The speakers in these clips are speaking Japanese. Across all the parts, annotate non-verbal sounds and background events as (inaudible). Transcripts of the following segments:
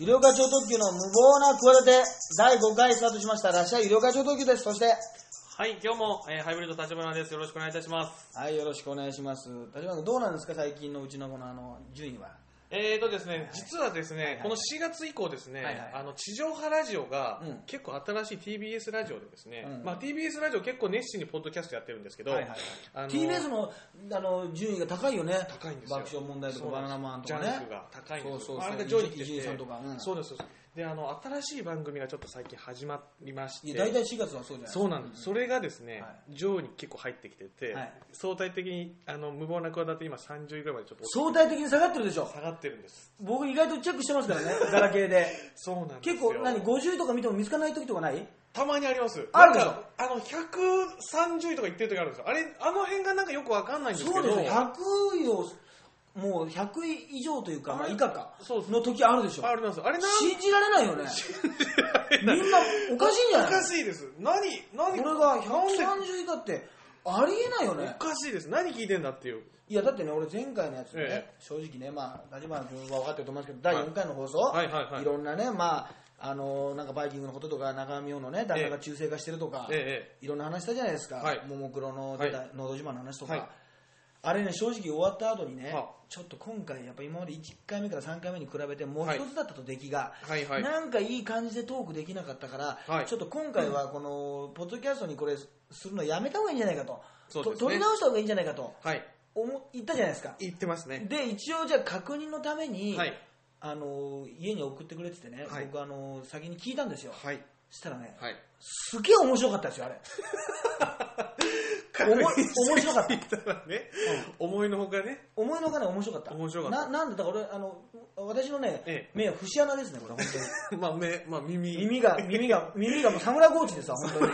医療課長特急の無謀な企て第5回スタートしました。らっしゃい医療課長特急です。そして。はい、今日も、えーハイブリッド立花です。よろしくお願いいたします。はいよろしくお願いします。立花君どうなんですか？最近のうちのこのあの順位はえーとですね、実はですね、この4月以降ですね、はいはい。あの地上波ラジオが、うん。結構新しい TBS ラジオでですね、うん。まあ TBS ラジオ結構熱心にポッドキャストやってるんですけど、はいはいあの TBS のあの順位が高いよね。高いんですよ。爆笑問題とかバナナマンとジかね。ャンクが高いんですよ。そうそうそう。まああれが上位に来て伊集院てさんとか。うん。そうですそうです。で、あの新しい番組がちょっと最近始まりまして、大体4月はそうじゃないそうなんです、それがですね、は上位に結構入ってきてて、はい。相対的にあの無謀な企て今30位ぐらいまでちょっと相対的に下がってるでしょ？下がってるんです。僕意外とチェックしてますからね (laughs) ガラケーで。そうなんです結よ。構何50とか見ても見つからない時とかない？たまにあります。あるでしょ。あの、130位とか言ってる時あるんですよ。あれ、あの辺がなんかよくわかんないんですけど。そうですよ。100位をもう100位以上というか、まあ、以下かの時あるでしょ。あります。あれなん？信じられないよね。みんなおかしいんじゃおない。かしいです。何？何？これがなんで130以下ってありえないよね。おかしいです。何聞いてんだっていう。いやだってね俺前回のやつね、ええ。正直ねまあ立花君は分かってると思いますけど第4回の放送、はいはいはい。ろんなねまああのなんかバイキングのこととか中上のね旦那が中性化してるとか、ええ。いろんな話したじゃないですか、はい。ももクロの出たはい「のど自慢」の話とか、はいあれね正直終わった後にね、はちょっと今回やっぱ今まで1回目から3回目に比べてもう一つだったと出来が、はいはい。なんかいい感じでトークできなかったから、はい。ちょっと今回はこのポッドキャストにこれするのやめた方がいいんじゃないかと、そうですね。と取り直した方がいいんじゃないかと。はい。思言ったじゃないですか。言ってますね。で一応じゃあ確認のために、はい。あの家に送ってくれって言ってね、はい。僕あの先に聞いたんですよ、はい。そしたらね、はい。すげえ面白かったですよあれ (laughs) おも (laughs) 面白かった。(laughs) ね、思いのほかね。思いのほかね面白かった。面白かった。ななんでだから俺あの私のね、ええ。目は節穴ですねこれ本当に。(laughs) まあ、目、まあ、耳。耳が耳が耳がもうサムラゴーチでさ本当に。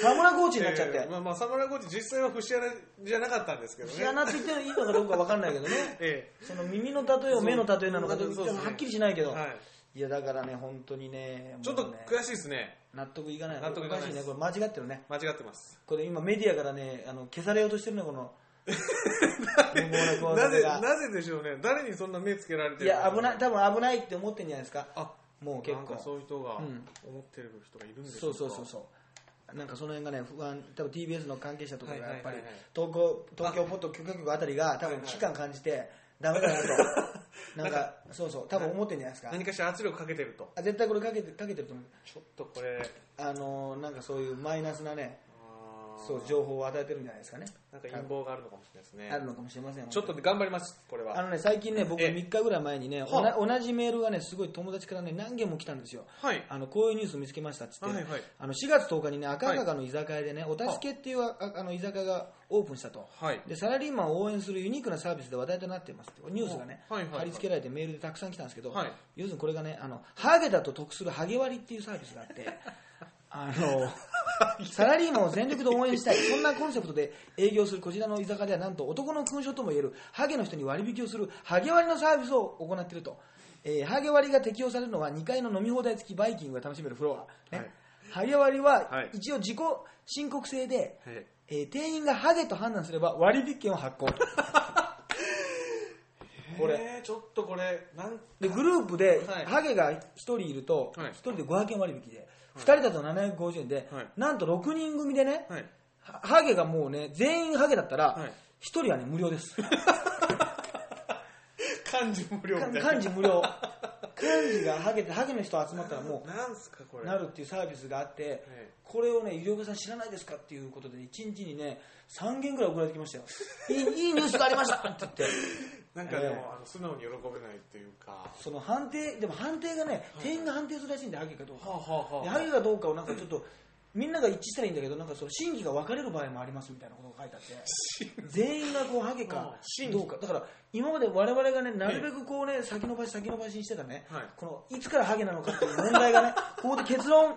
サムラゴーチ。になっちゃって、ええまあまあ、サムラゴチ実際は節穴じゃなかったんですけどね。節穴って言っていいのかどうかわかんないけどね。えその耳の例えを目の例えなのかとはっきりしないけど、はい。いやだからね本当にねちょっともうね悔しいですね。納得いかない。納得いかないしいね。これ間違ってるね。間違ってます。これ今メディアからねあの消されようとしてるのこの。(laughs) 無謀ななぜ、なぜでしょうね。誰にそんな目つけられているや危ない多分危ないって思ってるんじゃないですか。あ、もう結構。なんかそういう人が思うん。ってる人がいるんですそうそうそうそう。なんかその辺がね不安多分 TBS の関係者とかがやっぱりはいはい。はいはい東京東京ポッド許可局あたりが多分危機感感じてダメだなと (laughs) (laughs) なんかそうそう多分思ってるんじゃないですか？何かしら圧力かけてると。あ絶対これかけてかけてると思う。ちょっとこれ、あのーなんかそういうマイナスなねそう情報を与えてるんじゃないですかね。なんか陰謀があるのかもしれないですね。あるのかもしれません。ちょっと頑張ります、これは。あのね最近ね僕ええ。3日ぐらい前にね同じメールがねすごい友達からね何件も来たんですよ。はい。あのこういうニュース見つけましたっつって、はいはい。あの4月10日にね赤坂の居酒屋でね、お助けっていうああの居酒屋がオープンしたと、はい。でサラリーマンを応援するユニークなサービスで話題となっていますってニュースがね、はい貼り付けられてメールでたくさん来たんですけど、はい。要するにこれがねあのハゲだと得するハゲ割っていうサービスがあって (laughs) あのサラリーマンを全力で応援したい。そんなコンセプトで営業するこちらの居酒屋ではなんと男の勲章ともいえるハゲの人に割引をするハゲ割のサービスを行っていると、えーハゲ割が適用されるのは2階の飲み放題付きバイキングが楽しめるフロア、ね。はい。ハゲ割ははい。一応自己申告制で、はい。えー店員がハゲと判断すれば割引券を発行。(laughs) これ。えーちょっとこれ、なんでグループではい。ハゲが1人いるとはい。1人で500円割引で2人だと750円ではい。なんと6人組でねハゲがもうね全員ハゲだったらはい。1人はね無料です。(laughs) 漢字無料み。漢字無料。漢字がハゲてハゲの人集まったらもなんすか、これ。うなるっていうサービスがあってこれをね医療家さん知らないですかっていうことで1日にね3件ぐらい送られてきましたよ。いいいいニュースがありましたって言ってなんかでも、ええあの素直に喜べないっていうか。その判定でも判定がね店員が判定するらしいんでハゲかどうか。はあはあハゲかどうかをなんかちょっとみんなが一致したらいいんだけどなんかその真偽が分かれる場合もありますみたいなことが書いてあって。(laughs) 全員がこうハゲかどうか。だから今まで我々がねなるべくこうね先延ばし先延ばしにしてたね、はい。このいつからハゲなのかっていう問題がね (laughs) ここで結論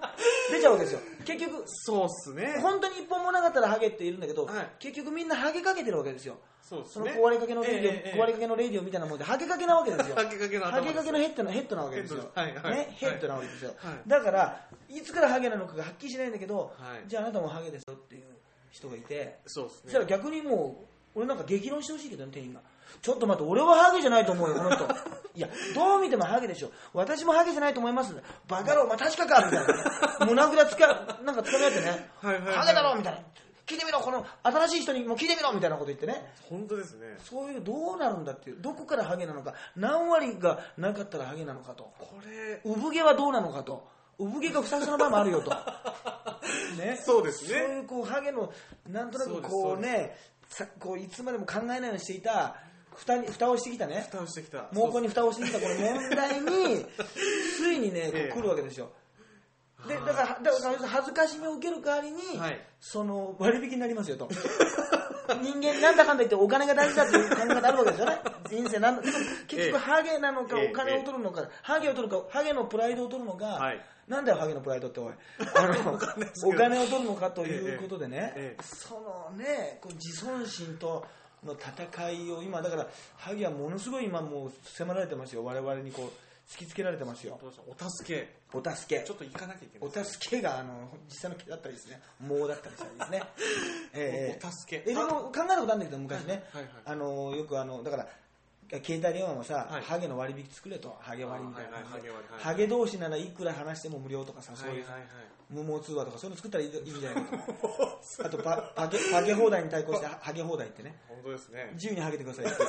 出ちゃうわけですよ。結局そうっすね。本当に一本もなかったらハゲっているんだけど、はい。結局みんなハゲかけてるわけですよ。そうっすね。その壊れかけのレディオ、壊れかけのレディオみたいなもんでハゲかけなわけですよ。ハゲかけの頭ハゲかけのヘッドなヘッドなわけですよ、ヘッドはいはい。ね、ヘッドなわけですよ、はい。だからいつからハゲなのかがはっきりしないんだけど、はい。じゃああなたもハゲですよっていう人がいてそうね。そしたら逆にもう俺なんか激論してほしいけどね店員がちょっと待って俺はハゲじゃないと思うよこの人いやどう見てもハゲでしょ。私もハゲじゃないと思います。バカ野郎まあ確かかみたいな。ね胸ぐらつかなんかつかみ合ってね。はいはいはい。ハゲだろみたいな。聞いてみろこの新しい人にも聞いてみろみたいなこと言ってね。本当ですね。そういうどうなるんだっていうどこからハゲなのか何割がなかったらハゲなのかと。これ産毛はどうなのかと。産毛がふさふさの場合もあるよと。(laughs) ね。そうですね。そういうこうハゲのなんとなくこうねさこういつまでも考えないようにしていた蓋に蓋をしてきたね。蓋をしてきた。毛根に蓋をしてきた。この問題についにね (laughs) こえ。えう来るわけですよ。でだからだから恥ずかしみを受ける代わりに、はい。その割引になりますよと。(laughs) 人間なんだかんだ言ってお金が大事だっていう考え方あるわけですよね。人生なん結ええ。局ハゲなのかええお金を取るのか、ハゲを取るかハゲのプライドを取るのか、はい。なんだよハゲのプライドっておい。(laughs) あのお金を取るのかということでね、ええええ。そのねこう自尊心との戦いを今だからハゲはものすごい今もう迫られてますよ。我々にこう突きつけられてますよ。お助け。お助け。ちょっと行かなきゃいけないお助けがあの実際の毛だったりですね。毛だったりしたりですね。(laughs) ええお助け。いろいろ考えたことあるんだけど昔ね、はいはい。あのよくあのだから携帯電話もさ、はい。ハゲの割引作れと。ハゲ割みたいな。あはいはいハゲ割はい。ハゲ同士ならいくら話しても無料とかさ、そういうはいはい無毛通話とかそういうの作ったらいいいいんじゃないかと (laughs) あとパパゲパゲ放題に対抗してハゲ放題ってね。本当ですね。自由にハゲてくださいって。(laughs)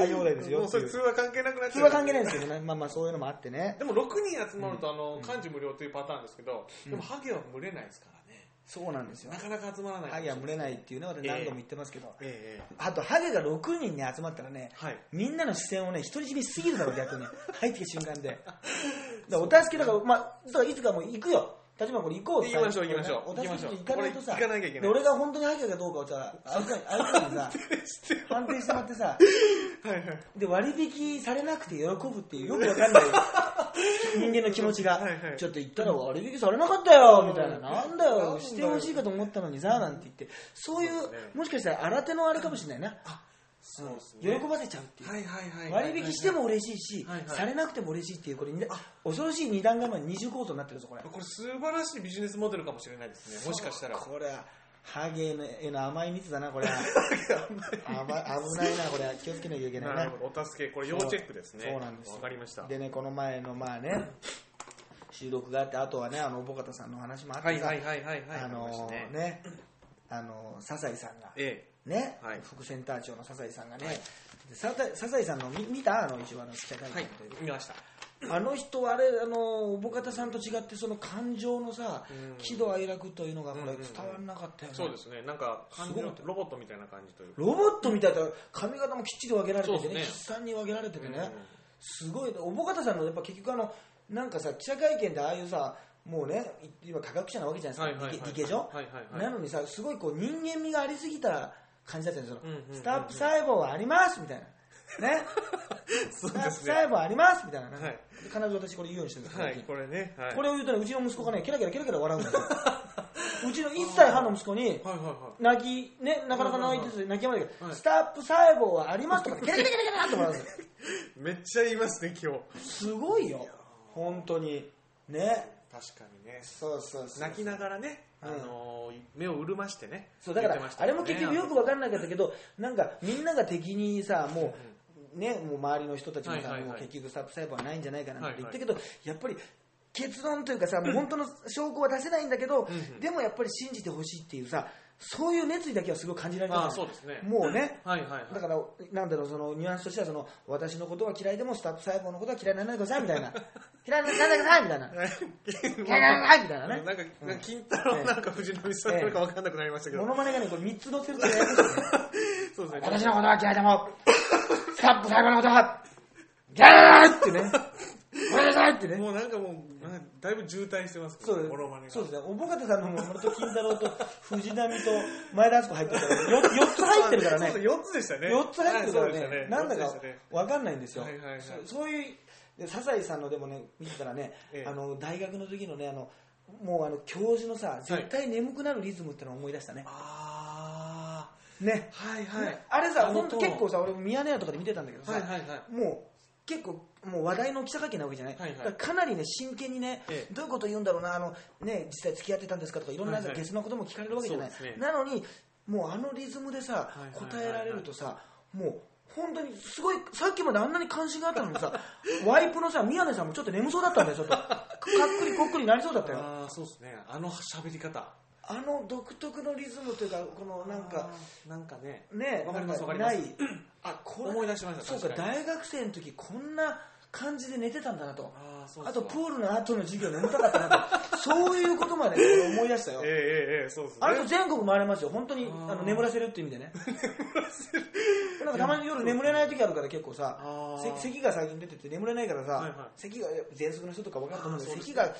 ハゲ放題ですよもうっていう。それ通話関係なくなっちゃう。通話関係ないんですけどね。まあまあそういうのもあってね。でも6人集まるとあの漢字無料というパターンですけどでもハゲは群れないですから。ねそうなんですよ。なかなか集まらないハゲは群れないっていうね私何度も言ってますけど、ええ。えあとハゲが6人に集まったらね、はい。みんなの視線をね独り占めしすぎるだろう逆に入ってきた瞬間で。(laughs) お助けだから,、まあ、いつかもう行くよ立場これ行こう行きましょう行きましょう。行かないとさ行かなきゃいけない。で俺が本当にハゲかどうかをさ相手に相手にさ判定してもらってさはいはい。で割引されなくて喜ぶっていうよくわかんない (laughs) 人間の気持ちが、はいはい。ちょっと言ったら割引されなかったよみたいな、うんなんだよ。してほしいかと思ったのにさなんて言って。そういうもしかしたら新手のあれかもしれないな、喜ばせちゃうっていう、はいはいはいはい割引しても嬉しいし、はいはい。されなくても嬉しいっていうこれに恐ろしい二段構え二重構造になってるぞこれ。これ素晴らしいビジネスモデルかもしれないですね。もしかしたら。これはハゲへの甘い蜜だなこれは。(laughs) 甘危ないなこれは。気をつけなきゃいけないな。なるほどお助け。これ要チェックですね。そうなんですよ。わかりました。でねこの前のまあね収録があってあとはねあの小方さんの話もあってさはいはいはいはいはい。あのわかりましたね。ねあの笹井さんがえね、はい。副センター長の笹井さんがね、でさた笹井さんの見見た？あの一応あの記者会見とい。うか見ました。あの人はあれあのおぼかたさんと違ってその感情のさうん。喜怒哀楽というのがこれうんうんうん。伝わらなかったよね、そうですね。なんかロボットみたいな感じというか。ロボットみたいな髪型もきっちり分けられててね。ね。筆算に分けられててね、うんすごいおぼかたさんのやっぱ結局あのなんかさ記者会見でああいうさもうね今科学者なわけじゃないですか、はいはいはい理系上、はいはいはい。なのにさすごいこう人間味がありすぎた感じだったんですよ、うんうんうんうん。スタップ細胞はありますみたいな。ね。(laughs) そうスタップですね細胞ありますみたいな、ね。はい。必ず私これ言うようにしてるんですよ、はいこれね。はい。これを言うとねうちの息子がねケラケラケラケラ笑うんですよ。(laughs) うちの1歳半の息子に泣きねなかなか泣いてて泣きやまないけど、はい。スタップ細胞はありますとかケラケラケラケラって笑うんですよめっちゃ言いますね今日すごいよ本当にね確かにねそうそうそう泣きながらね、うんあのー目を潤ましてねそうだから、言ってましたあれも結局よく分かんなかったけど (laughs) なんかみんなが敵にさもう、ねもう周りの人たちもさ、もう結局スタップ細胞はないんじゃないかなって言ったはいけど、やっぱり結論というかさ、もう (laughs) 本当の証拠は出せないんだけど、でもやっぱり信じてほしいっていうさそういう熱意だけはすごい感じられたああのそうですね。もうね。はいはいはい。だから、なんだろう、そのニュアンスとしてはその、私のことは嫌いでも、スタップ細胞のことは嫌いにならないでくださいみたいな、嫌いにならないでくださいみたいな、嫌いにならないみたいなね、なんか、金太郎なんか藤波さんなのか分かんなくなりましたけど、モノマネがね、これ3つ載せるとややこしいねそうですね。私のことは嫌いでも、スタップ細胞のことは、嫌いってね、ごめんなさいってね。もうなんかもう、なんかだいぶ渋滞してますけど、そうですモノマネが。そうですね、おぼかたさんのも、俺と金太郎と藤波と前田敦子入ってるから、よ4つ入ってるからね。そうそう4つでしたね。4つ入ってるからね。なんだか四つでしたね分かんないんですよ、はいはいはいそそういうで笹井さんのでもね見てたらね、ええあの大学の時のねあのもうあの教授のさ絶対眠くなるリズムってのを思い出したね、あねー、はいはい。あれさ本当結構さ俺もミヤネ屋とかで見てたんだけどさ、はいはいはい。もう結構もう話題の記者会見なわけじゃない、はいはい。だからかなりね真剣にね、ええ。どういうこと言うんだろうなあの、ね、実際付き合ってたんですかとかいろんなはいはい。ゲスのことも聞かれるわけじゃない、そうですね。なのにもうあのリズムでさはいはいはいはい。答えられるとさもう本当にすごいさっきまであんなに関心があったのにさ (laughs) ワイプのさ宮根さんもちょっと眠そうだったんだよちょっと。かっくりこっくりなりそうだったよ。ああそうですね。あの喋り方あの独特のリズムというかこのなんかなんかねねわかりますかります。ない。あこれ思い出しましたそうか大学生の時こんな感じで寝てたんだなと。あーそうあとプーールの後の授業眠たかったなと。(laughs) そういうことまで俺思い出したよ。ええええええそうですね。あれと全国回れますよ。本当にあの眠らせるっていう意味でね。なんかたまに夜眠れない時あるから結構させ咳が最近出てて眠れないからさ、はいはい。咳が喘息の人とか分かると思うんだけど咳が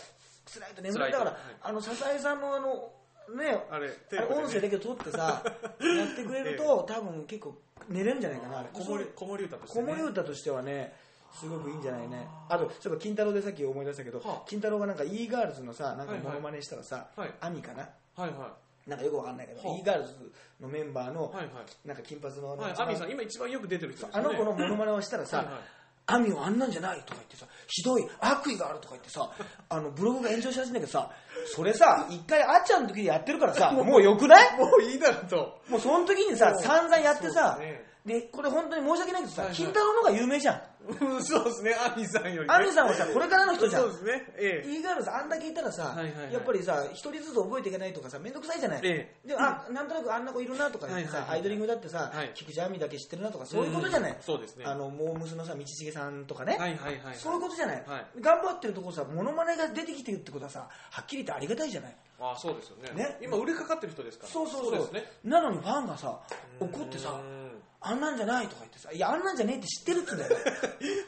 辛いと眠れないだから、あの笹井さんのあのねあれあれ音声だけ撮ってさ (laughs) やってくれると多分結構寝れるんじゃないかなあれ。子守子守歌として子ね守歌としてはねすごくいいんじゃないね。あとそういえば金太郎でさっき思い出したけど、はあ。金太郎がなんか e ガールズのさなんかはいはい。モノマネしたらさ、はい。アミかな。はいはなんかよくわかんないけど、はあ。e ガールズのメンバーの、いはいはい。なんか金髪の、はい、アミさん、今一番よく出てる人ですあ。の子のモノマネをしたらさ、はいはいアミはあんなんじゃないとか言ってさ、ひどい悪意があるとか言ってさ、あのブログが炎上し始めたけどさ、それさ、一回あっちゃんの時にやってるからさ、(laughs) もうよくない？もういいだろうと。もうその時にさ、散々やってさで、これ本当に申し訳ないけどさ、はいはい金太郎の方が有名じゃん。う (laughs) んそうですね、アミさんより、ね。アミさんはさ、これからの人じゃんそう。ですね。ええ。e ガールズあんだけいたらさ、はいはいはいやっぱりさ、一人ずつ覚えていけないとかさ、めんどくさいじゃない？えであ、なんとなくあんな子いるなとか言ってさ、はいはいはいアイドリングだってさ、はい菊池亜美だけ知ってるなとか、そういうことじゃない？うんそうですねあの、モームスのさ、道重さんとかね。はいはいはいはい。そういうことじゃない、はい頑張ってるとこさ、モノマネが出てきてるってことはさ、はっきり言ってありがたいじゃない？あそうですよねね今売れかかってる人ですから。そうそうそう。ですね。なのにファンがさ、怒ってさう、んあんなんじゃないとか言ってさ、いや、あんなんじゃねえって知ってるっつうんだよ。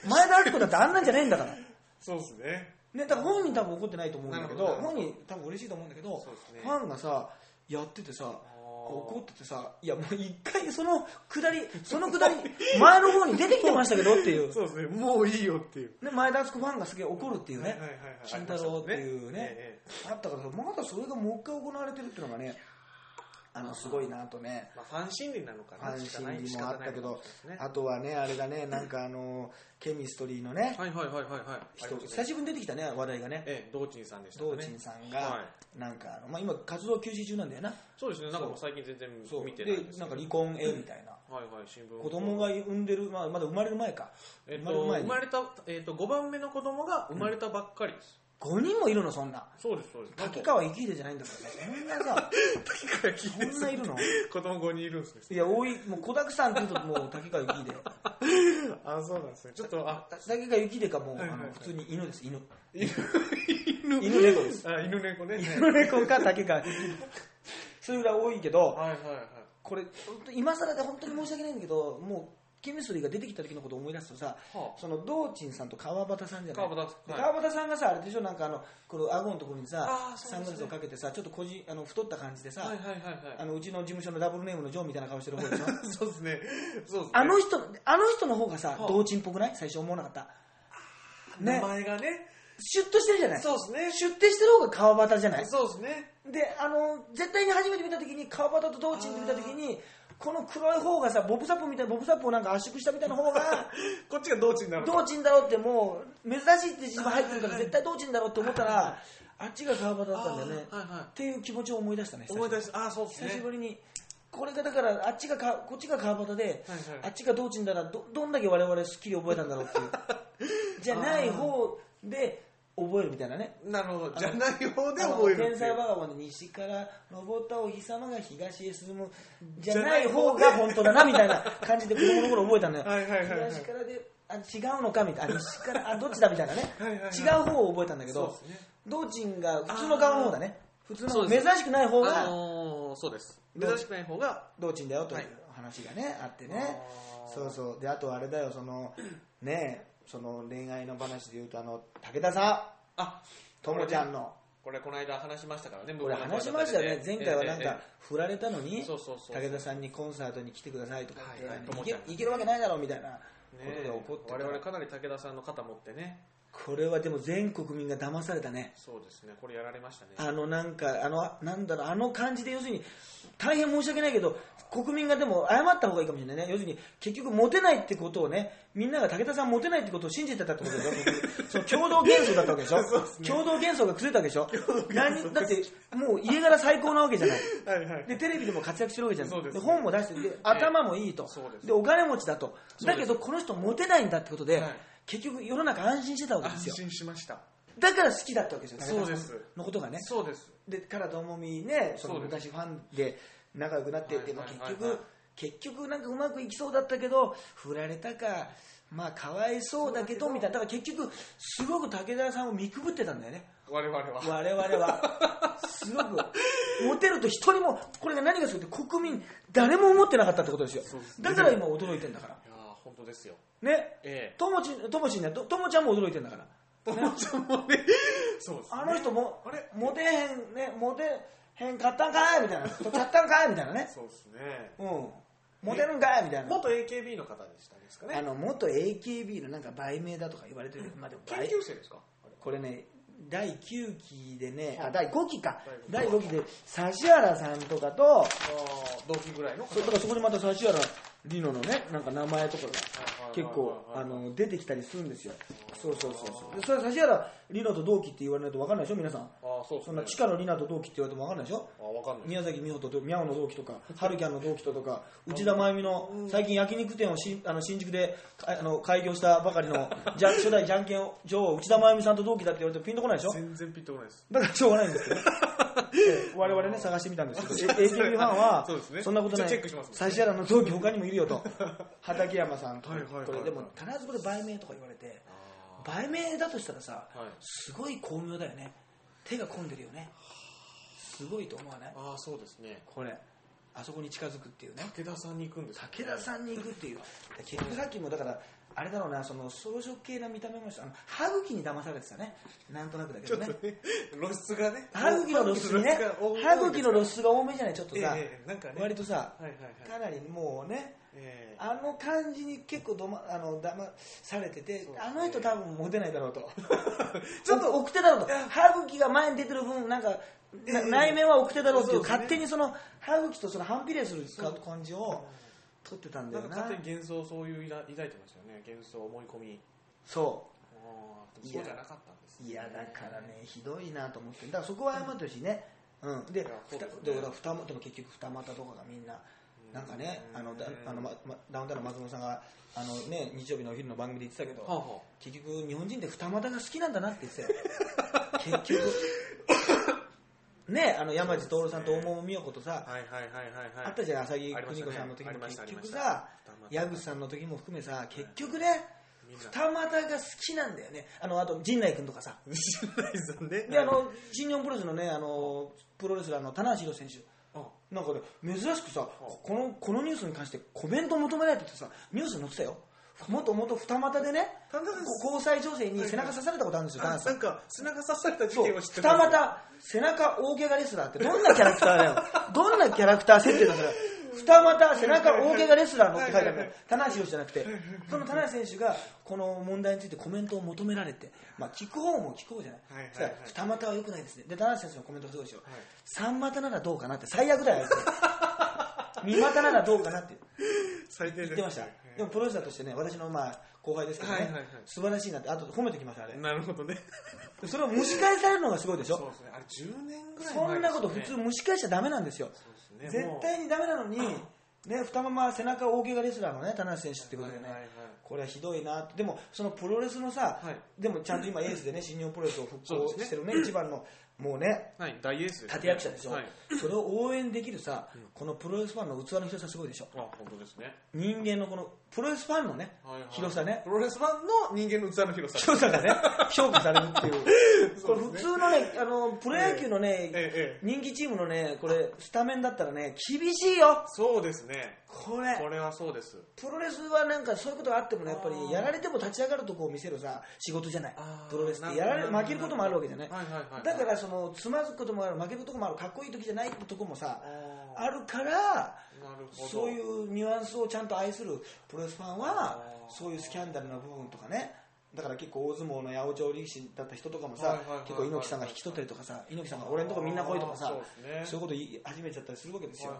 前田敦子だってあんなんじゃねえんだから。そうですね。ね、だから本人多分怒ってないと思うんだけど、ど本人多分嬉しいと思うんだけど、ねファンがさ、やっててさ、ー怒っててさ、いやもう一回その下り、その下り、前の方に出てきてましたけどっていう。そうですね。もういいよっていう。ね、前田敦子ファンがすげえ怒るっていうね、はいはいはいはい金太郎っていうねええあったからさまだそれがもう一回行われてるっていうのがねあのすごいなとね。まあ、ファン心理なのかな？ファン心理仕もあったけど、ね。あとはねあれだねなんかあのケミストリーのね、はいはいはいはいはい。久しぶりに出てきたね話題がね。ええ、道珍さんでした道ね。珍さんが、はなんかあの、まあ、今活動休止中なんだよな。そうですね。なんかもう最近全然そう見てないでですけどなんか離婚絵みたいな。はいはい、新聞。子供が産んでる、まあ、まだ生まれる前か。えっと、生まれた、えっと、5番目の子供が生まれたばっかりです。5人もいるのそんな。そうです、そうです。竹川幸秀じゃないんだからね。そんなさ (laughs) 竹川幸そんないるの？子供5人いるんですね。いや多い。もう子だくさんって言うともう竹川幸秀 (laughs) あ、そうなんですね。ちょっと、あ、竹川幸秀かもあの普通に犬です。犬。犬、犬。猫です。あ、犬猫ね。犬猫か竹川。幸秀それぐらい多いけどはいはいはい。これ今更で本当に申し訳ないんだけどもうケミストリーが出てきた時のことを思い出すとさ、はあ。その道珍さんと川端さんじゃない？川端ではい川端さんがさあれでしょ？なんかあのこの顎のところにさサングラスをかけてさちょっとこじあの太った感じでさ、はいはいはいはい。あのうちの事務所のダブルネームのジョーみたいな顔してる方でしょ？(laughs) そうですね。そうですね。あの人あの人の方がさはあ。道珍っぽくない？最初思わなかった？名ね。前がね。シュッとしてるじゃない？そうですね。シュしてる方が川端じゃない？そうですね。であの絶対に初めて見た時に川端と道珍で見た時にこの黒い方がさボブサップみたいなボブサップをなんか圧縮したみたいな方が (laughs) こっちが道珍になると。道珍だろうってもう珍しいって自分入ってるから絶対道珍だろうって思ったら (laughs) あっちが川端だったんだよね。あーはいはい。っていう気持ちを思い出したね思い出しあ、そうですね。久しぶりにこれがだからあっちがかこっちが川端で、はいはい。あっちが道珍だらどどんだけ我々すっきり覚えたんだろうっていう。(laughs) じゃない方で覚えるみたいなね。なるほど。じゃない方で覚えるっていう。天才バカボンで西から昇ったお日様が東へ進むじゃない方が本当だなみたいな (laughs) 感じで子供の頃覚えたのよ。はいはいはいはい。東からであ違うのかみたいな。あ西からあどっちだみたいなね。はいはいはい。違う方を覚えたんだけど道珍が普通の顔の方だね。普通の珍しくない方あがのーそうです。珍しくない方が、道珍だよというはい。話がねあってね。そうそう。であとあれだよそのねその恋愛の話で言うとあの武田さあ、んともちゃんの。これこの間話しましたからね、これ話しましたよね。前回はなんええか振られたのに武田さんにコンサートに来てくださいとか言ってはいはいい。けるわけないだろうみたいなことでね怒ってた。我々かなり武田さんの肩持ってね、これはでも全国民が騙されたね。そうですね。これやられましたね。あのなんかあのなんだろうあの感じで要するに大変申し訳ないけど国民がでも謝った方がいいかもしれないね。要するに結局モテないってことをねみんなが武田さんモテないってことを信じてたってことでしょ。(laughs) その共同幻想だったわけでしょ。ね。共同幻想が崩れたわけでしょ。何だってもう家柄最高なわけじゃない。はいはい。でテレビでも活躍してるわけじゃないそうですね。本も出してで頭もいいと、そうでお金持ちだと。す。だけどこの人モテないんだってことで、はい結局世の中安心してたわけですよ。安心しました。だから好きだったわけですよ。そうです。のことがね。そうです。でからともみねその昔ファンで仲良くなってって、まあはい結局、結局なんかうまくいきそうだったけど振られたかまあかわいそうだけどみたいな。だから結局すごく武田さんを見くぶってたんだよね。我々は。我々は。すごく。モテると一人もこれが何がするって国民誰も思ってなかったってことですよ。ねだから今驚いてんだから。いやー本当ですよね。ええ。ともちともちんねとともちゃんも驚いてんだから。ともちゃんもねそうですね。あの人もあれ？モテへんねモテへんかったんかいみたいな。とちゃったんかいみたいなね。そうですね。うん。モテるんかいみたいな。元 AKB の方でしたですかね。あの元 AKB のなんか売名だとか言われてる。まあでも研売究生ですか？これね第9期でね、はいあ第5期か。第第5期で指原さんとかと同期ぐらいのそだからそこにまた指原莉乃のねなんか名前とかが結構あの出てきたりするんですよ。そうそうそうそうでそれは指原莉乃と同期って言われないと分かんないでしょ？皆さんそうね。そんな地下の莉奈と同期って言われても分かんないでしょ？あわかんない。宮崎美穂とミャオの同期とか、春キャンの同期ととか、内田真由美の最近焼肉店をしあの新宿でかあの開業したばかりのじゃ (laughs) 初代じゃんけん女王、内田真由美さんと同期だって言われてもピンとこないでしょ？全然ピンとこないです。だからしょうがないんですけど、(laughs) ええ。我々ね、探してみたんですけど、え AKB ファンはそうですね。そんなことない、指原の同期他にもいるよと、(laughs) 畠山さんとか。はいはいでも必ずこれ売名とか言われて、あ売名だとしたらさ、ーはい。すごい巧妙だよね。手が込んでるよね。すごいと思わない？あーそうですね。これ。あそこに近づくっていうね。武田さんに行くんですか武田さんに行くっていう。結局さっきもだからあれだろうなその装飾系な見た目もあの歯茎に騙されてたね。なんとなくだけどね。ちょっとね露出がね。歯茎の露出にね。歯茎の露出が多めじゃない？ちょっとさ、ええなんかね。割とさはいはいはい。かなりもうねええ。あの感じに結構どまあの騙されてて、あの人多分モテないだろうと。(laughs) ちょっと奥手だろうと。歯茎が前に出てる分なんか、内面は奥手だろうっていう勝手にその歯茎とその反比例するか感じを取ってたんだよな。勝手に幻想そういう抱いてましたよね。幻想思い込み。そあーでもそうじゃなかったんですういやだからねひどいなと思って。だからそこは謝ってほしいね、うん、ででででも結局二股とかがみんななんかねうんあのだあの、まま、ダウンタウンの松本さんがあの、ね、日曜日のお昼の番組で言ってたけど、はあは結局日本人って二股が好きなんだなって言ってたよ。(laughs) 結局。ねあの山地徹さんと大桃美代子とさ、あはいはいはいはいはい。あったじゃん浅木邦子さんの時も結局さ矢口さんの時も含めさ結局ね二股が好きなんだよね。あのあと陣内君とかさ。(laughs) 西成さんね。であの新日本プロレスのねあのプロレスラーの棚橋宏選手。あなんかね珍しくさこのこのニュースに関してコメントを求められててさニュースに載ってたよ。もともと二股でね交際女性に背中刺されたことあるんですよ、あ田中さなんんか背中刺された事件を知って二股背中大怪我レスラーって。どんなキャラクターだよ。どんなキャラクター設定だそれ二股背中大怪我レスラーのって書いてある棚橋宏じゃなくて。その棚橋選手がこの問題についてコメントを求められて、まあ、聞く方も聞く方じゃない,、はいはい二股は良くないですね。で棚橋選手のコメントがすごいですよ、はい。三股ならどうかなって最悪だよあいつ二股ならどうかなって。最低言ってました。でもプロレスラーとしてね私のまあ後輩ですけどね、はいはいはい。素晴らしいなって。あと褒めてきましたあれ。なるほどね。それを蒸し返されるのがすごいでしょ。そうですねあれ10年ぐらい前そんなこと普通蒸し返しちゃダメなんですよ。そうですね。絶対にダメなのに、ね、二ま背中大怪我レスラーのね田中選手ってことでね、はいはいはいこれはひどいなでもそのプロレスのさ、はい。でもちゃんと今エースでね新日本プロレスを復興してるね一番のもうねはい大エースね。立役者でしょ、はい。それを応援できるさ、このプロレスファンの器の広さすごいでしょ。あ本当ですね。人間のこのプロレスファンのね、はいはい。広さね。プロレスファンの人間の器の広さ。広さがね評価されるっていう。こ (laughs) れそうですね。普通のねあのプロ野球のね、ええええ。人気チームのねこれスタメンだったらね厳しいよ。そうですね。これ。これはそうです。プロレスはなんかそういうことがあってもねやっぱりやられても立ち上がるとこを見せるさ仕事じゃない。プロレスってやられ負けることもあるわけじゃないはいはいはい。だからそのつまずくこともある負けるとこもあるかっこいい時じゃないとこもさあるからそういうニュアンスをちゃんと愛するプロレスファンはそういうスキャンダルな部分とかね。だから結構大相撲の八百長力士だった人とかもさ、結構猪木さんが引き取ったりとかさ猪木さんが俺のとこみんな来いとかさそういうこと言い始めちゃったりするわけですよ、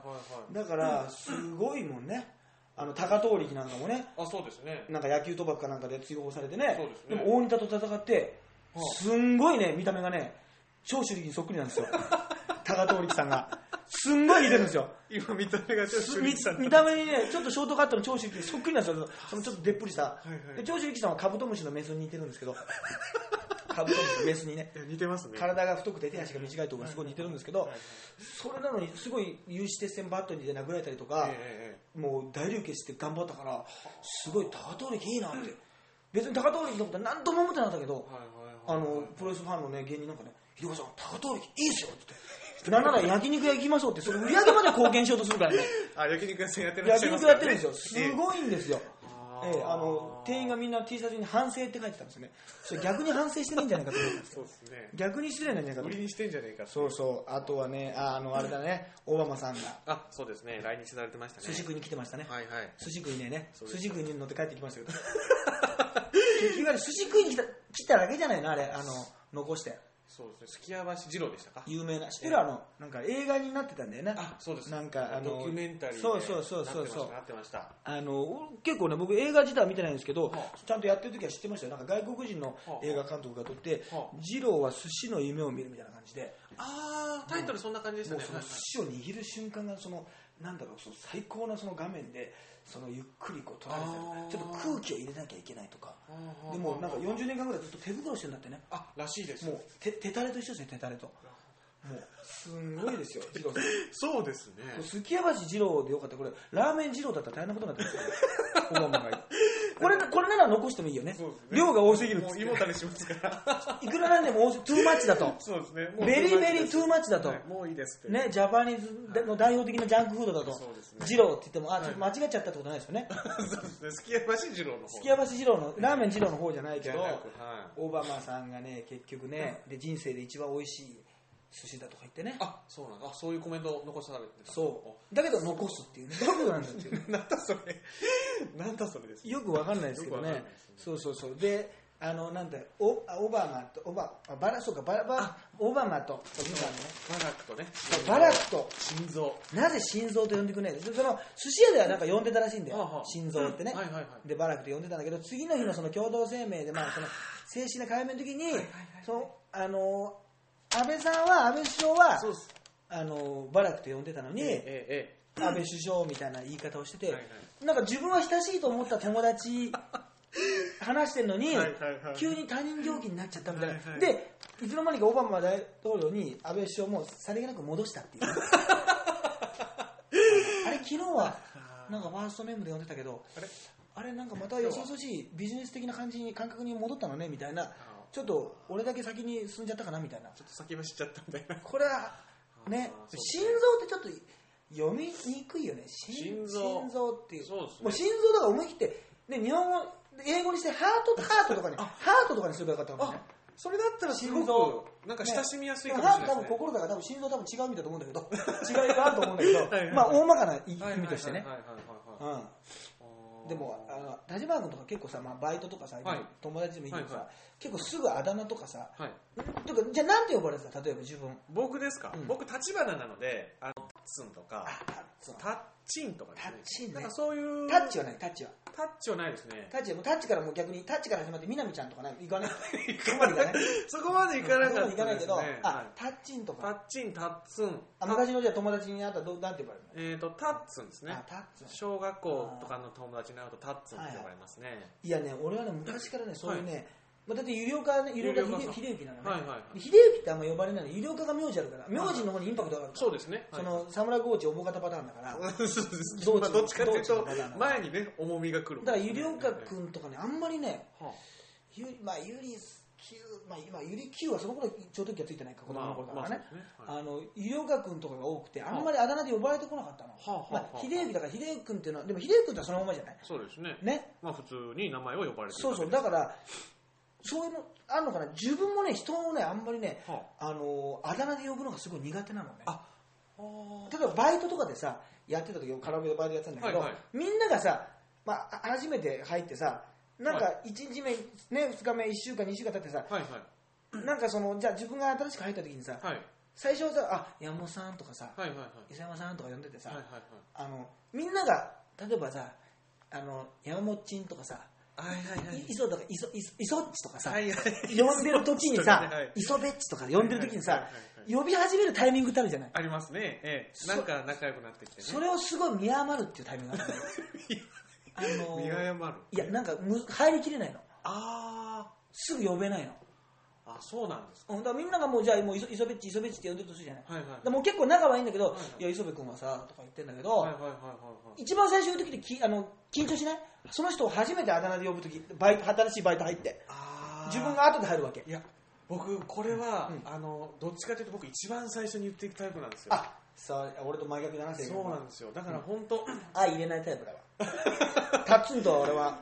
だからすごいもんね。あの高遠力なんかもね。あそうですね。なんか野球賭博かなんかで追放されてね。でも大仁田と戦ってはあすんごいね見た目がね長州力にそっくりなんですよ。高遠力さんが。すんごい似てるんですよ。今見た目が見見た目にねちょっとショートカットの長州力にそっくりなんですよそのちょっとでっぷりした、いはい。で長州力さんはカブトムシのメスに似てるんですけど。(laughs) カブトムシのメスにね。似てますね。体が太くて手足が短いところがすごい似てるんですけど、はいはい。それなのにすごい有刺鉄線バットにで殴られたりとか、ええもう大流血して頑張ったからすごい高遠力いいなって別に高遠力のことは何とも思ってなかったけど、えはいはいはい。あのプロレスファンのね芸人なんかね「ひでかさん高遠力いいですよ」って言ってなんなら焼肉屋行きましょうってそれ売り上げまで貢献しようとするからね。(laughs) あ焼肉屋さんやってらっしゃ焼肉やってるんですよ。すごいんですよ、ええあの店員がみんな T シャツに反省って書いてたんですよね。それ逆に反省してないんじゃないかと思ったんですよ。そうですね。逆に失礼なんじゃないかと売りにしてんじゃねえかそうそう。あとはねああのあれだね。オバマさんが。あそうですね。来日されてましたね。寿司食いに来てましたね。はいはい。寿司食いねね。そうです。寿司食いに乗って帰ってきましたけど結局あれ寿司食いに来た来ただけじゃないの？あれあの残してそうですね。すき家橋二郎でしたか？有名な知ってる？あのなんか映画になってたんだよね。あそうです。なんかあのドキュメンタリーでそうそうそうそうそう。なってましたあの結構ね僕映画自体は見てないんですけど、はあ。ちゃんとやってる時は知ってましたよ。なんか外国人の映画監督が撮ってはあ「二郎は寿司の夢を見る」みたいな感じでああタイトルそんな感じでしたね。もうその寿司を握る瞬間がそのなんだろうその最高なその画面でそのゆっくりこう撮られてちょっと空気を入れなきゃいけないとか。はいでもなんか40年間ぐらいずっと手袋してるんだってね。あらしいです。もう手手タレと一緒ですね手タレと。もうすんごいですよ (laughs) 二郎さん。そうですね。すきや橋二郎でよかった。これラーメン二郎だったら大変なことになってますよ。オバマがこれこれなら残してもいいよね。ね。量が多すぎるもうって。胃もたれしますから。(laughs) いくらなんでもトゥーマッチだと。そうですね。ベリーベリートゥーマッチだと。はいもういいですねジャパニーズの代表的なジャンクフードだと。そうですね。二郎って言ってもあはい。ちょっと間違っちゃったってことないですよね。そうですき家橋二郎の方。すきや橋二郎のラーメン二郎の方じゃないけどはい。オバマさんがね結局ねで人生で一番美味しい寿司だとか言ってね。あそうなんだ。あそういうコメントを残されてた。そう。だけど残すっていうね。どういうことなんだっていうなんだそれ。なんだそれですよ。くわかんないですけどね。ね。そうそうそう。であのなんておあオバマとオバあバラそうかバラバラオバマとそう見たのね。バラックとねバラックと心臓。なぜ心臓と呼んでくれないんですその寿司屋ではなんか呼んでたらしいんだよ。はあはあ。心臓ってね、はいはいはい。でバラクと呼んでたんだけど次の日のその共同声明でまあその正式な会見の時にそのあの安倍さんは安倍首相はそうです。あのバラクと呼んでたのに、えええ安倍首相みたいな言い方をしてて、はいはなんか自分は親しいと思った友達 (laughs) 話してるのに、はいはいはい。急に他人行儀になっちゃったみたいな、はいはい。でいつの間にかオバマ大統領に安倍首相もさりげなく戻したっていう。(laughs) あれ昨日はなんかファーストネームで呼んでたけどあれ？あれなんかまたよそよそしいビジネス的な感じに感覚に戻ったのねみたいなちょっと俺だけ先に進んじゃったかなみたいな。ちょっと先走っちゃったみたいな。これはね心臓ってちょっと読みにくいよね。心心臓。心臓っていう。そうですね。もう心臓だから思い切ってで日本語英語にしてハートハートとかにハートとかにすればよかったかもねあそれだったらすご心臓。くなんか親しみやすいねかもしれないでもハート多分心だから多分心臓多分違う意味だと思うんだけど違いがあると思うんだけど (laughs) はいはいまあ大まかな意味としてね。でもあの田島君とか結構さ、まあ、バイトとかさ、はい。友達でもいいけどさ、はいは結構すぐあだ名とかさ、はい。とかじゃあなんて呼ばれてた例えば自分。僕ですか、うん。僕立花なのであのタッツンとかタッチンとかね。タッチンね。なんかそういうタッチはないタッチは。タッチはないですね。タッチはもうタッチからもう逆にタッチから始まってみなみちゃんとかね (laughs) 行かない？そこまで行かない。そこまでいかな行かないけど、はい。タッチンとタかッチンタッツン。あ昔のじゃあ友達に会ったらどうなんて呼ばれるの？えー、とタッツンですね。あタッツン。小学校とかの友達に会うとタッツンって呼ばれますね、いやね俺はね昔からねそういうね、まあ、だって有料化ね有料化。秀秀幸なのね、はいはいはい。秀幸ってあんま呼ばれないの。有料化が名字あるから名字の方にインパクトがあるから。そうですね。その侍コーチ重型パターンだから。(laughs) どっちかっていうと前にね重みが来る。だから有料化君とかねあんまりねはゆまあゆり9まあ今ゆり9はその頃超特急はついてないか子供の頃だからね,、まあまあそうですね。はい。あの医君とかが多くてあんまりあだ名で呼ばれてこなかったの、はあはあはあ。まあ、秀幸だから秀幸君っていうのはでも秀幸君ってそのままじゃない。そうですね。ね。まあ普通に名前を呼ばれてるそうそう。だからそういうのあるのかな？自分もね人をねあんまりねはあのあだ名で呼ぶのがすごい苦手なのね。あ。あ例えばバイトとかでさやってた時カラオケでバイトやってたんだけど、はいはい。みんながさ、まあ、初めて入ってさなんか1日目、ね、2日目、1週間、2週間経ってさ、はいはい。なんかその、じゃあ自分が新しく入った時にさ、はい。最初はさ、あ山本さんとかさ、はいはいはい。伊佐山さんとか呼んでてさ、はいはい。あのみんなが、例えばさ、あの山本ちんとかさ、はいはいはい。い磯とか磯磯磯っちとかさ、はいはい。呼んでる時にさはい、磯べっちとか呼んでる時にさはいはいはい、呼び始めるタイミングってあるじゃない？ありますねええ。なんか仲良くなってきてね。それをすごい見余るっていうタイミングがあったの。(laughs) あの見誤る。いや、なんかむ入りきれないの。あすぐ呼べないの。ーあそうなんですか。うんだからみんながもうじゃあもう磯磯べっち磯べっちって呼んでるとするじゃない。はいはい。でもう結構仲はいいんだけど、はいはい。いや磯部君はさとか言ってんだけど、はいはいはいはい一番最初の時ってきあの緊張しない？その人を初めてあだ名で呼ぶ時バイト新しいバイト入ってあ自分が後で入るわけ。いや僕これは、うん。あのどっちかというと僕一番最初に言っていくタイプなんですよ。あそう俺と真逆だな性格そうなんですよ。だから本当、あ入れないタイプだわ。(laughs) タッチンとは俺は、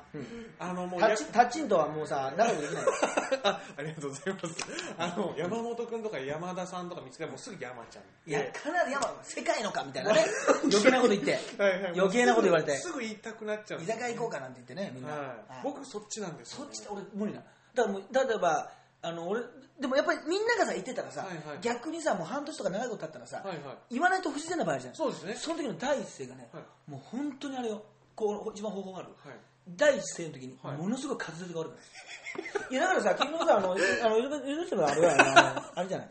あのもうタやッチタッチンとはもうさ仲良くできない。(laughs) あありがとうございます。あの山本君とか山田さんとか見つけたらもうすぐ山ちゃん。いやかなりやばい世界のかみたいなね。(laughs) 余計なこと言って。はいはい。余計なこと言われて。すぐ言いたくなっちゃう。ん居酒屋行こうかなんて言ってねみんな、はい。はい。僕そっちなんですよ。そっちって俺無理なの。だからもう例えばあの俺でもやっぱりみんながさ言ってたらさ、はいはい。逆にさもう半年とか長いこと経ったらさ、はいはい。言わないと不自然な場合じゃん。そうですね。その時の第一声がね、はい。もう本当にあれよ。こう一番方法がある。はい。第一声の時にはい。ものすごい滑舌が悪くなる、い、やだからさ (laughs) 昨日さあのあの許してもあれはあれじゃない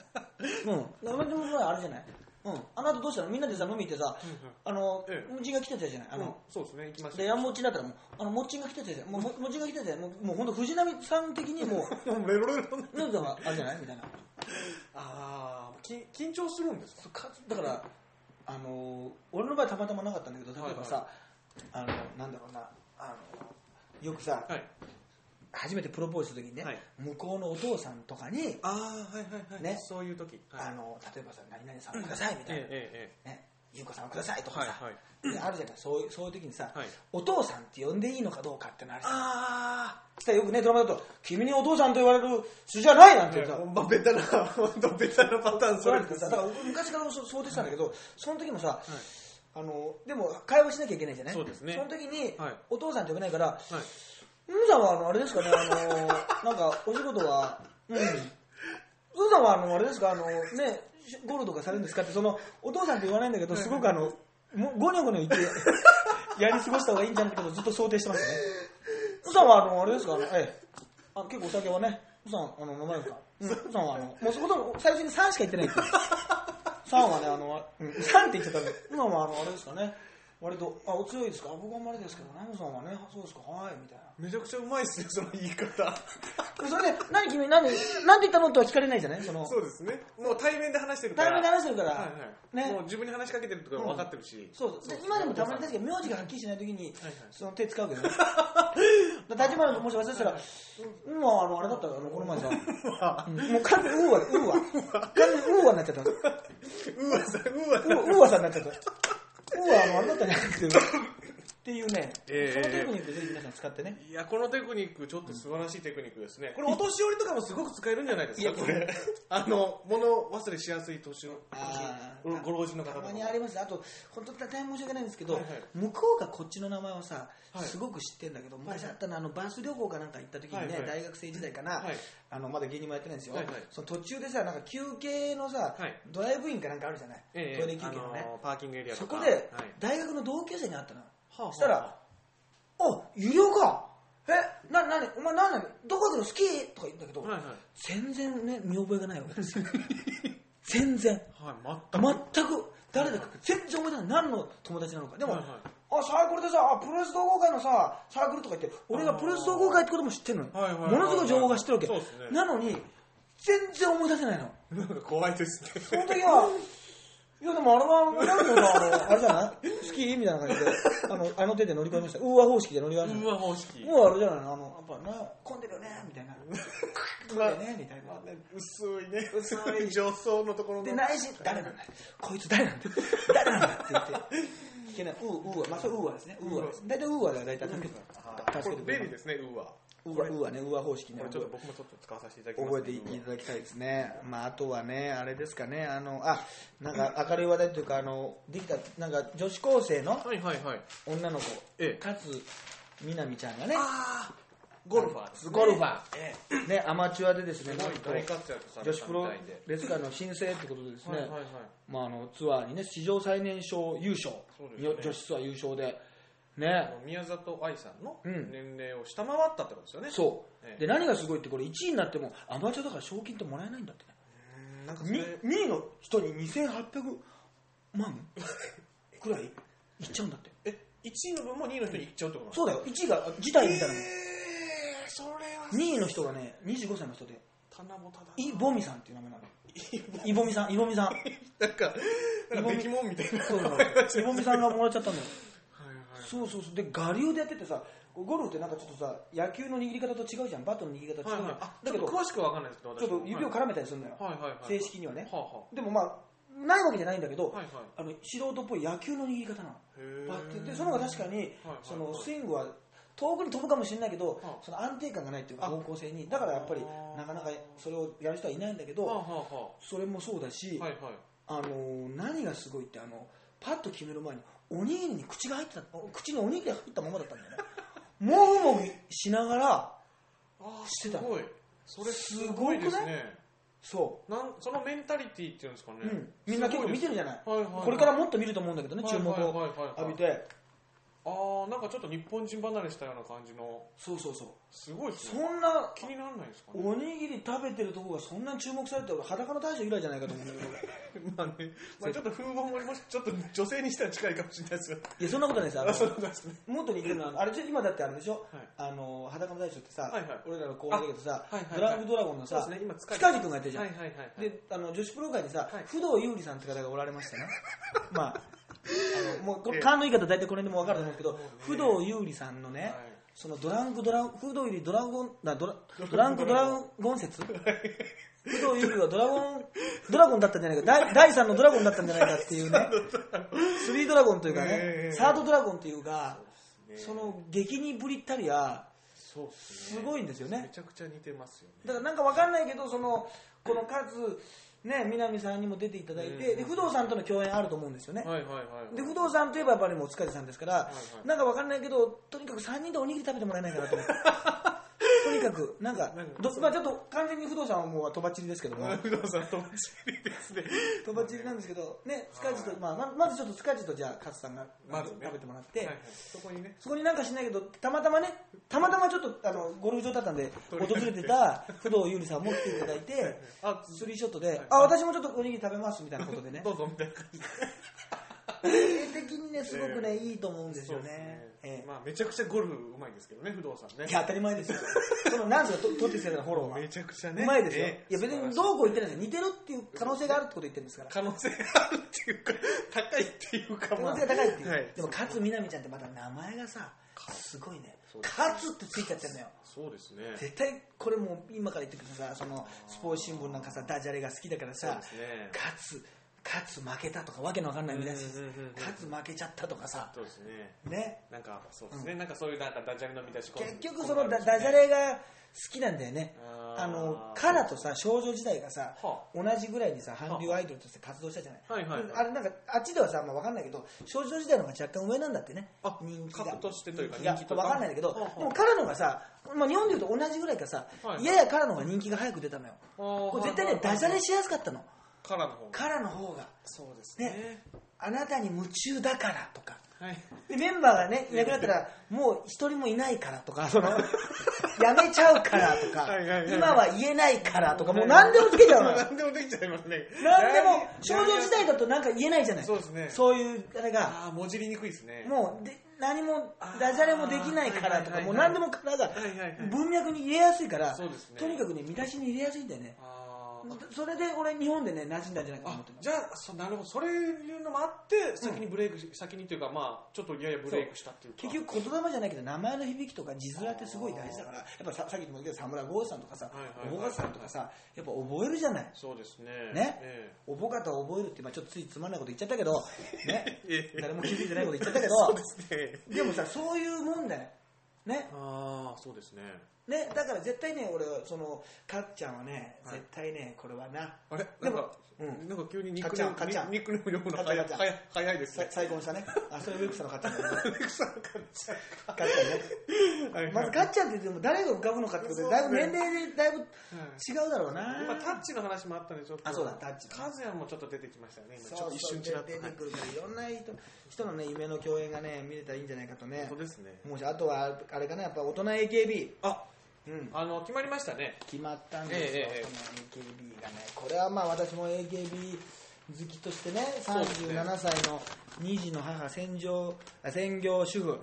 うん生でもあれじゃないうん。あの後どうしたの？みんなでさ飲み行ってさ、あのええ。もちが来てたじゃない？ああの、の、そうですね。行きました。で山持ちになったらもうあのもっちんが来てたじゃん。もうももっちんが来てたじゃん。もうもう本当藤波さん的にもう (laughs) もロレロなんかあれじゃない？みたいな。ああ緊緊張するんですか？だからあの俺の場合たまたまなかったんだけど例えばさ、あのなんだろうな。あのよくさ、はい初めてプロポーズする時にね、はい。向こうのお父さんとかに、ああはいはいはいねそういう時。はい。あの例えばさ何々さんをくださいみたいな、えええね優子さんをくださいとえかさ、はいはい。であるじゃない。そういうそういう時にさ、はい。お父さんって呼んでいいのかどうかってのあるじゃん。あそしたらよくねドラマだと君にお父さんと言われる筋じゃないなんてさ、あ本当ベタな本当ベタなパターンそそれれですだから昔からそう想定したんだけど、その時もさ、あのでも会話しなきゃいけないじゃない。そうですね。その時に、はい。お父さんって呼べないからはい「うんさんはあのあれですかねあの (laughs) なんかお仕事はうん。うんさんはあのあれですかあのねゴルとかされるんですか?」ってそのお父さんって言わないんだけどすごくあのもゴニョゴニョ言って (laughs) やり過ごした方がいいんじゃないかとずっと想定してましたね「うんさんはあのあれですかあのええ。あの結構お酒はねうんさんあの飲まれるんですか？うさんはあのもうそこと最初に3しか言ってないっていう。(laughs) 3はね、あの、うん、3って言っちゃったんで、今はあの、あれですかね、割と、あ、お強いですか？僕はあんまりですけど、ナムさんはね、そうですか、はい、みたいな。めちゃくちゃうまいですねその言い方。(laughs) それで、何君、何、なんて言ったの？とは聞かれないじゃない？その、そうですね。もう対面で話してるから。対面で話してるから、はいはい。ね。もう自分に話しかけてるとか分かってるし、そうそう。で今でもたまに確かに名字がはっきりしないときに、その手使うけどね。(laughs) だ立花君もし忘れてたら、うん、まあ、あの、あれだったら、あの、この前さ、うん。もう完全にウーワ、ウーワ。完全にウーワになっちゃった。ウうわさうわーウーワさん。になっちゃった。ウーワ、あの、あなたじゃなくて、っていうね、ええ。そのテクニックぜひ皆さん使ってね。いやこのテクニックちょっと素晴らしいテクニックですね。これお年寄りとかもすごく使えるんじゃないですいやかこれ。(laughs) あの物忘れしやすい年のごご老人の方とか。たまにあります。あと本当大変申し訳ないんですけど、はいはい。向こうがこっちの名前をさ、はい。すごく知ってんだけど昔あったのあのバース旅行かなんか行った時にね、大学生時代かな、はい。あのまだ芸人もやってないんですよ、その途中でさなんか休憩のさ、はい。ドライブインかなんかあるじゃない、ええ。トイレ休憩のね、あのパーキングエリアとか。そこではい。大学の同級生に会ったの、はあしたら「お有料か。えななにお前何なの？どこ行くの好き?」とか言うんだけど、はいはい。全然ね見覚えがないわけ。ですよ全然。はい全く。全く。誰だか全然思い出せない。何の友達なのか。でも、はいはい。あサークルでさあプロレス同好会のさサークルとか言って俺がプロレス同好会ってことも知ってるのよ、はいはいはいものすごい情報が知ってるわけ、そうですね。なのに全然思い出せないの。なんか怖いですね。その時は (laughs) いやでもあれはなんあのあれじゃない？好きみたいな感じであのあの手で乗り越えました。ウーア方式で乗り越えました。うわ方式。もうあれじゃないの？あのやっぱね混んでるよねみたいな。混んでるよねみたいな。薄いね。薄い。上層のところの。で内心誰なんだ？こいつ誰なんだ？誰なんだって言って。聞けない。ウーウーアまあそれウーアですね。ウーアです。大体ウーアでは大体。助けてこれ助けてくれる便利ですねうわウーアウーアねウーア方式ねちょっと僕もちょっと使わさせていただきます覚えていただきたいですね、まあ、あとはね、あれですかね、あのあなんか明るい話題というか、あのできたなんか女子高生のはいはいはい。女の子、ええ。勝みなみちゃんがね、ゴルファーですね。ゴルファえー、ね、アマチュアでですねなんと女子プロレス界の新星ってことでですね、まあ、あのツアーにね史上最年少優勝、女子ツアー優勝であねの宮里藍さんのうん。年齢を下回ったってことですよね。そう、ええ。で何がすごいってこれ1位になってもアマチュアだから賞金ってもらえないんだってね。うんなんかそれ 2, 位の人に2800万 (laughs) くらいいっちゃうんだって。え1位の分も2位の人に行っちゃうってことそうだよ。1位が辞退みたいな。もん、えー、それは2位の人がね25歳の人で棚ぼただなイボミさんっていう名前なの。イボミさん。イボミさん (laughs) なんかなんかべきもんみたいなそうイボミさんがもらっちゃったんだよ。はいそうそうそう。で我流でやっててさゴルフってなんかちょっとさ野球の握り方と違うじゃん。バットの握り方と違うじゃん、はいはい。あだけど詳しくは分かんないです。けどちょっと指を絡めたりするのよ、はいはいはい。正式にはね。はあはでもまあないわけじゃないんだけど、あはいはい。あの素人っぽい野球の握り方なの。バッてでその方が確かに、はいはい。そのスイングは遠くに飛ぶかもしれないけど、はあその安定感がないっていうか方向性に。だからやっぱりなかなかそれをやる人はいないんだけど、はあはあはそれもそうだし、あはいはい。あのー何がすごいってあのパッと決める前におにぎりに口が入ってた口におにぎりが入ったままだったんだよね。もぐもぐしながらしてたすごい。それすごいですね。そなんそのメンタリティっていうんですかね。う、うん、みんな結構見てるじゃない。はいはいはい。これからもっと見ると思うんだけどね、はい。注目を浴びてああなんかちょっと日本人離れしたような感じの。そうそうそう。すごいですそねんな気にならないですかね？おにぎり食べてるとこがそんなに注目されて俺裸の大将以来じゃないかと思うんだけど。(laughs) まあね、まあ、ちょっと風貌ももしちょっと女性にしては近いかもしれないですよ。いやそんなことないです。ああ (laughs) そうのなんですね。もっと似てるのはあれ今だってあれでしょ、はい。あの裸の大将ってさ、はいはい。俺らの後輩だけどさ、あはいはいはい。ドラムドラゴンのさ、そうですね。今塚地塚地君がやってるじゃん、はいはいはいはいであの女子プロ界にさ、はい。不動優里さんって方がおられましてね。(laughs) まああのもうこれええ。勘の言い方大体これでも分かると思うんですけど、不動優里さんのね、はい。そのドランクドラン不動優里ドラゴンなドラドラン。クドラゴン説？不動優里はドラゴンドラゴンだったんじゃないか。第第3のドラゴンだったんじゃないかっていうね。(laughs) スリードラゴンというかね、ええ。サードドラゴンというかね。その激にぶりったりやそうすごいんですよね。めちゃくちゃ似てますよね。だからなんかわかんないけどそのこの数ね南さんにも出ていただいて、うん。で不動さんとの共演あると思うんですよね、はいはいはいで不動さんといえばやっぱりもう塚地さんですから、はいなんかわかんないけどとにかく3人でおにぎり食べてもらえないかなと思って (laughs) とにかくなんかまあ、ちょっと完全に不動産はもうとばっちりですけども。不動産とばっちりですね。とばっちりなんですけどね塚地と、まあ、ままずちょっと塚地とじゃあ勝さんがまずね。食べてもらって、はいはい。そこにね。そこになんかしないけどたまたまねたまたまちょっとあのゴルフ場だったんで訪れてた不動優里さんも来ていただいてあスリーショットで、はい。あ私もちょっとおにぎり食べますみたいなことでね。(laughs) どうぞみたいな感じで絵的にねすごくね、いいと思うんですよね。ええ。まあめちゃくちゃゴルフうまいですけどね不動産ね。いや当たり前ですよ。そのなんですかと取ってきてたフォローは。めちゃくちゃね。うまいですよ、ええ。いや別にどうこう言ってないですよ。似てるっていう可能性があるってこと言ってるんですから。可能性があるっていうか高いっていうか可能性が高いっていう、はい。でも勝みなみちゃんってまた名前がさすごいね。勝ってついちゃってるのよ。そうですね。絶対これもう今から言ってくるさそのスポーツ新聞なんかさダジャレが好きだからさ勝つ勝つ負けたとかわけのわかんない見出しうんうんうんうん勝つ負けちゃったとかさ。そうですね。ね。なんかそうですね、なんかそういうなんかダジャレの見出し結局そのダダジャレが好きなんだよね。あのカラとさ少女時代がさは同じぐらいにさ韓流アイドルとして活動したじゃない、はいはいはい。あれなんかあっちではさ、まあ、分かんないけど少女時代の方が若干上なんだってね。あ人気が。格としてというか人気とか。分かんないんだけどはあはあでもカラの方がさ、まあ、日本でいうと同じぐらいかさ、はいはい。ややカラの方が人気が早く出たのよ。あー。これ絶対ねダジャレしやすかったのカラーの方が。カラの方が。そうですね。あなたに夢中だからとか。はい。でメンバーがねいなくなったらもう一人もいないからとか。その (laughs) やめちゃうからとか。今は言えないからとか。もう何でもつけちゃうのよ。何でもできちゃいますね。何でも少女時代だとなんか言えないじゃない。そうですね。そういうあれが。ああもじりにくいですね。もうで何もダジャレもできないからとか。もう何でもからが文脈に入れやすいからとにかくね見出しに入れやすいんだよね。あーそれで俺日本でね馴染んだんじゃないかと思あってます。じゃあそうなるほどそれいうのもあって先にブレイクし、先にというかまあちょっとややブレイクしたっていうか。結局言霊じゃないけど名前の響きとか字面ってすごい大事だからやっぱささっきも言ったけど沢村豪さんとかさはいはいはい。おぼかさんとかさやっぱ覚えるじゃない。そうですね。ね。えおぼかたを覚えるって、まあ、ちょっとついつまんないこと言っちゃったけど、ね。(laughs) ええ。誰も気づいてないこと言っちゃったけど。(laughs) でもさそういうもんだよね。ああそうですね。ね、だから絶対ね、俺は、その、かっちゃんはね、はい。絶対ね、これはな、あれ？でもなんか、うんなんか急にニックネームかっちゃんかっちゃんニックネーム読むの早い早いですさね。再婚したね。あ、それウェクサのかっちゃんだね。アレクサンかっちゃんか。かっちゃんね。はいはいまずかっちゃんって言っても誰が浮かぶのかってことで、だいぶ年齢でだいぶ違うだろうな。今タッチの話もあったんでちょっとあそうだタッチカズヤもちょっと出てきましたよね今ちょっと一瞬ちらっとはい出てくるからいろんな人人のね夢の共演がね見れたらいいんじゃないかとねそうですねもしあとはあれかなやっぱ大人 AKB あうん。あの決まりましたね。決まったんですよ、ええええその AKB がね。これはまあ私も AKB 好きとしてねそうですね。37歳の2児の母専業あ専業主婦。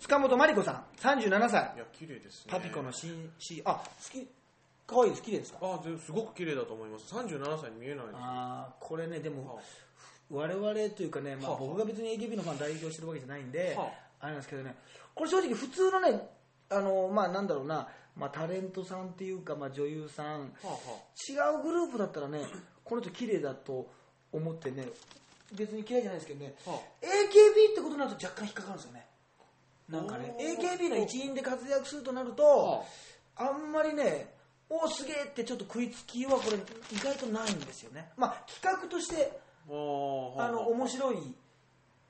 塚本真理子さん37歳。いや綺麗ですね。パピコの新 C あ好き可愛いです。綺麗ですか？あですごく綺麗だと思います。37歳に見えないです。あーこれねでもは我々というかね、まあ、はあ。僕が別に AKB のファン代表してるわけじゃないんで、はあれなんですけどねこれ正直普通のねあのまあなんだろうな、まあ、タレントさんっていうか、まあ、女優さん。あは違うグループだったらねこの人綺麗だと思ってね別に嫌いじゃないですけどね。あ。は AKB ってことになると若干引っかかるんですよね。なんかね AKB の一員で活躍するとなると、はあんまりねおーすげえってちょっと食いつきはこれ意外とないんですよね。まあ企画としてあはあ。の面白い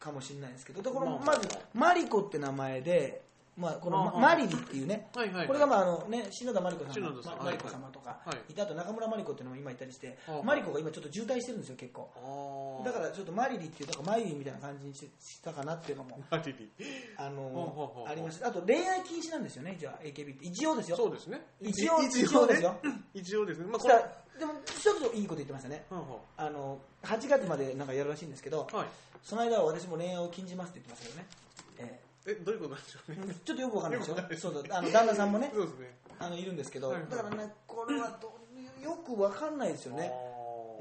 かもしれないんですけど。でこのまあ。まずマリコって名前で、まあ、このマリリっていうね。これがまああのね篠田麻里子さんまマリコ様とか。はい。いてあと中村マリコっていうのも今いたりしてはあマリコが今ちょっと渋滞してるんですよ結構。あだからちょっとマリリっていうなんかマリリンみたいな感じにししたかなっていうのもマリリ。あのありましたあと恋愛禁止なんですよねじゃあ AKB って一応ですよ。そうですね。一応一一応ですよ。一応ですね。まあそしたらでも一ついいこと言ってましたね。はあの8月までなんかやるらしいんですけどその間は私も恋愛を禁じますって言ってましたけどね、ええどういうことなんでしょうね。えちょっとよくわかんないでしょ？そうそう。あの旦那さんもねそうですね。あのいるんですけど、はいはいだからねこれはどよくわかんないですよね、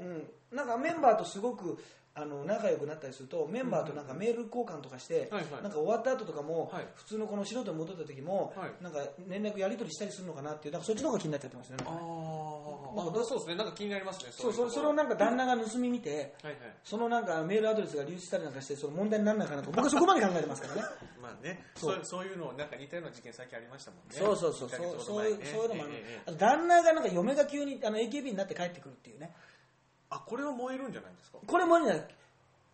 うん、なんかメンバーとすごくあの仲良くなったりするとメンバーとなんかメール交換とかして、はいはい。なんか終わった後とかも、はい。普通のこの素人に戻った時も、はい。なんか連絡やり取りしたりするのかなっていうなんかそっちの方が気になっちゃってますよね。あまあそうですね。なんか気になりますね。そうそれそれをななんか旦那が盗み見てはいはい。そのなんかメールアドレスが流出したりなんかしてその問題にならないかなと僕はそこまで考えてますからね。(laughs) まあね。そう。そうそういうのなんか似たような事件最近ありましたもんね。そうそうそう。そうそういうど前ねそういうのもある、ええええ。あと旦那がなんか嫁が急にあの AKB になって帰ってくるっていうねあこれは燃えるんじゃないですか？これもあるんじゃない。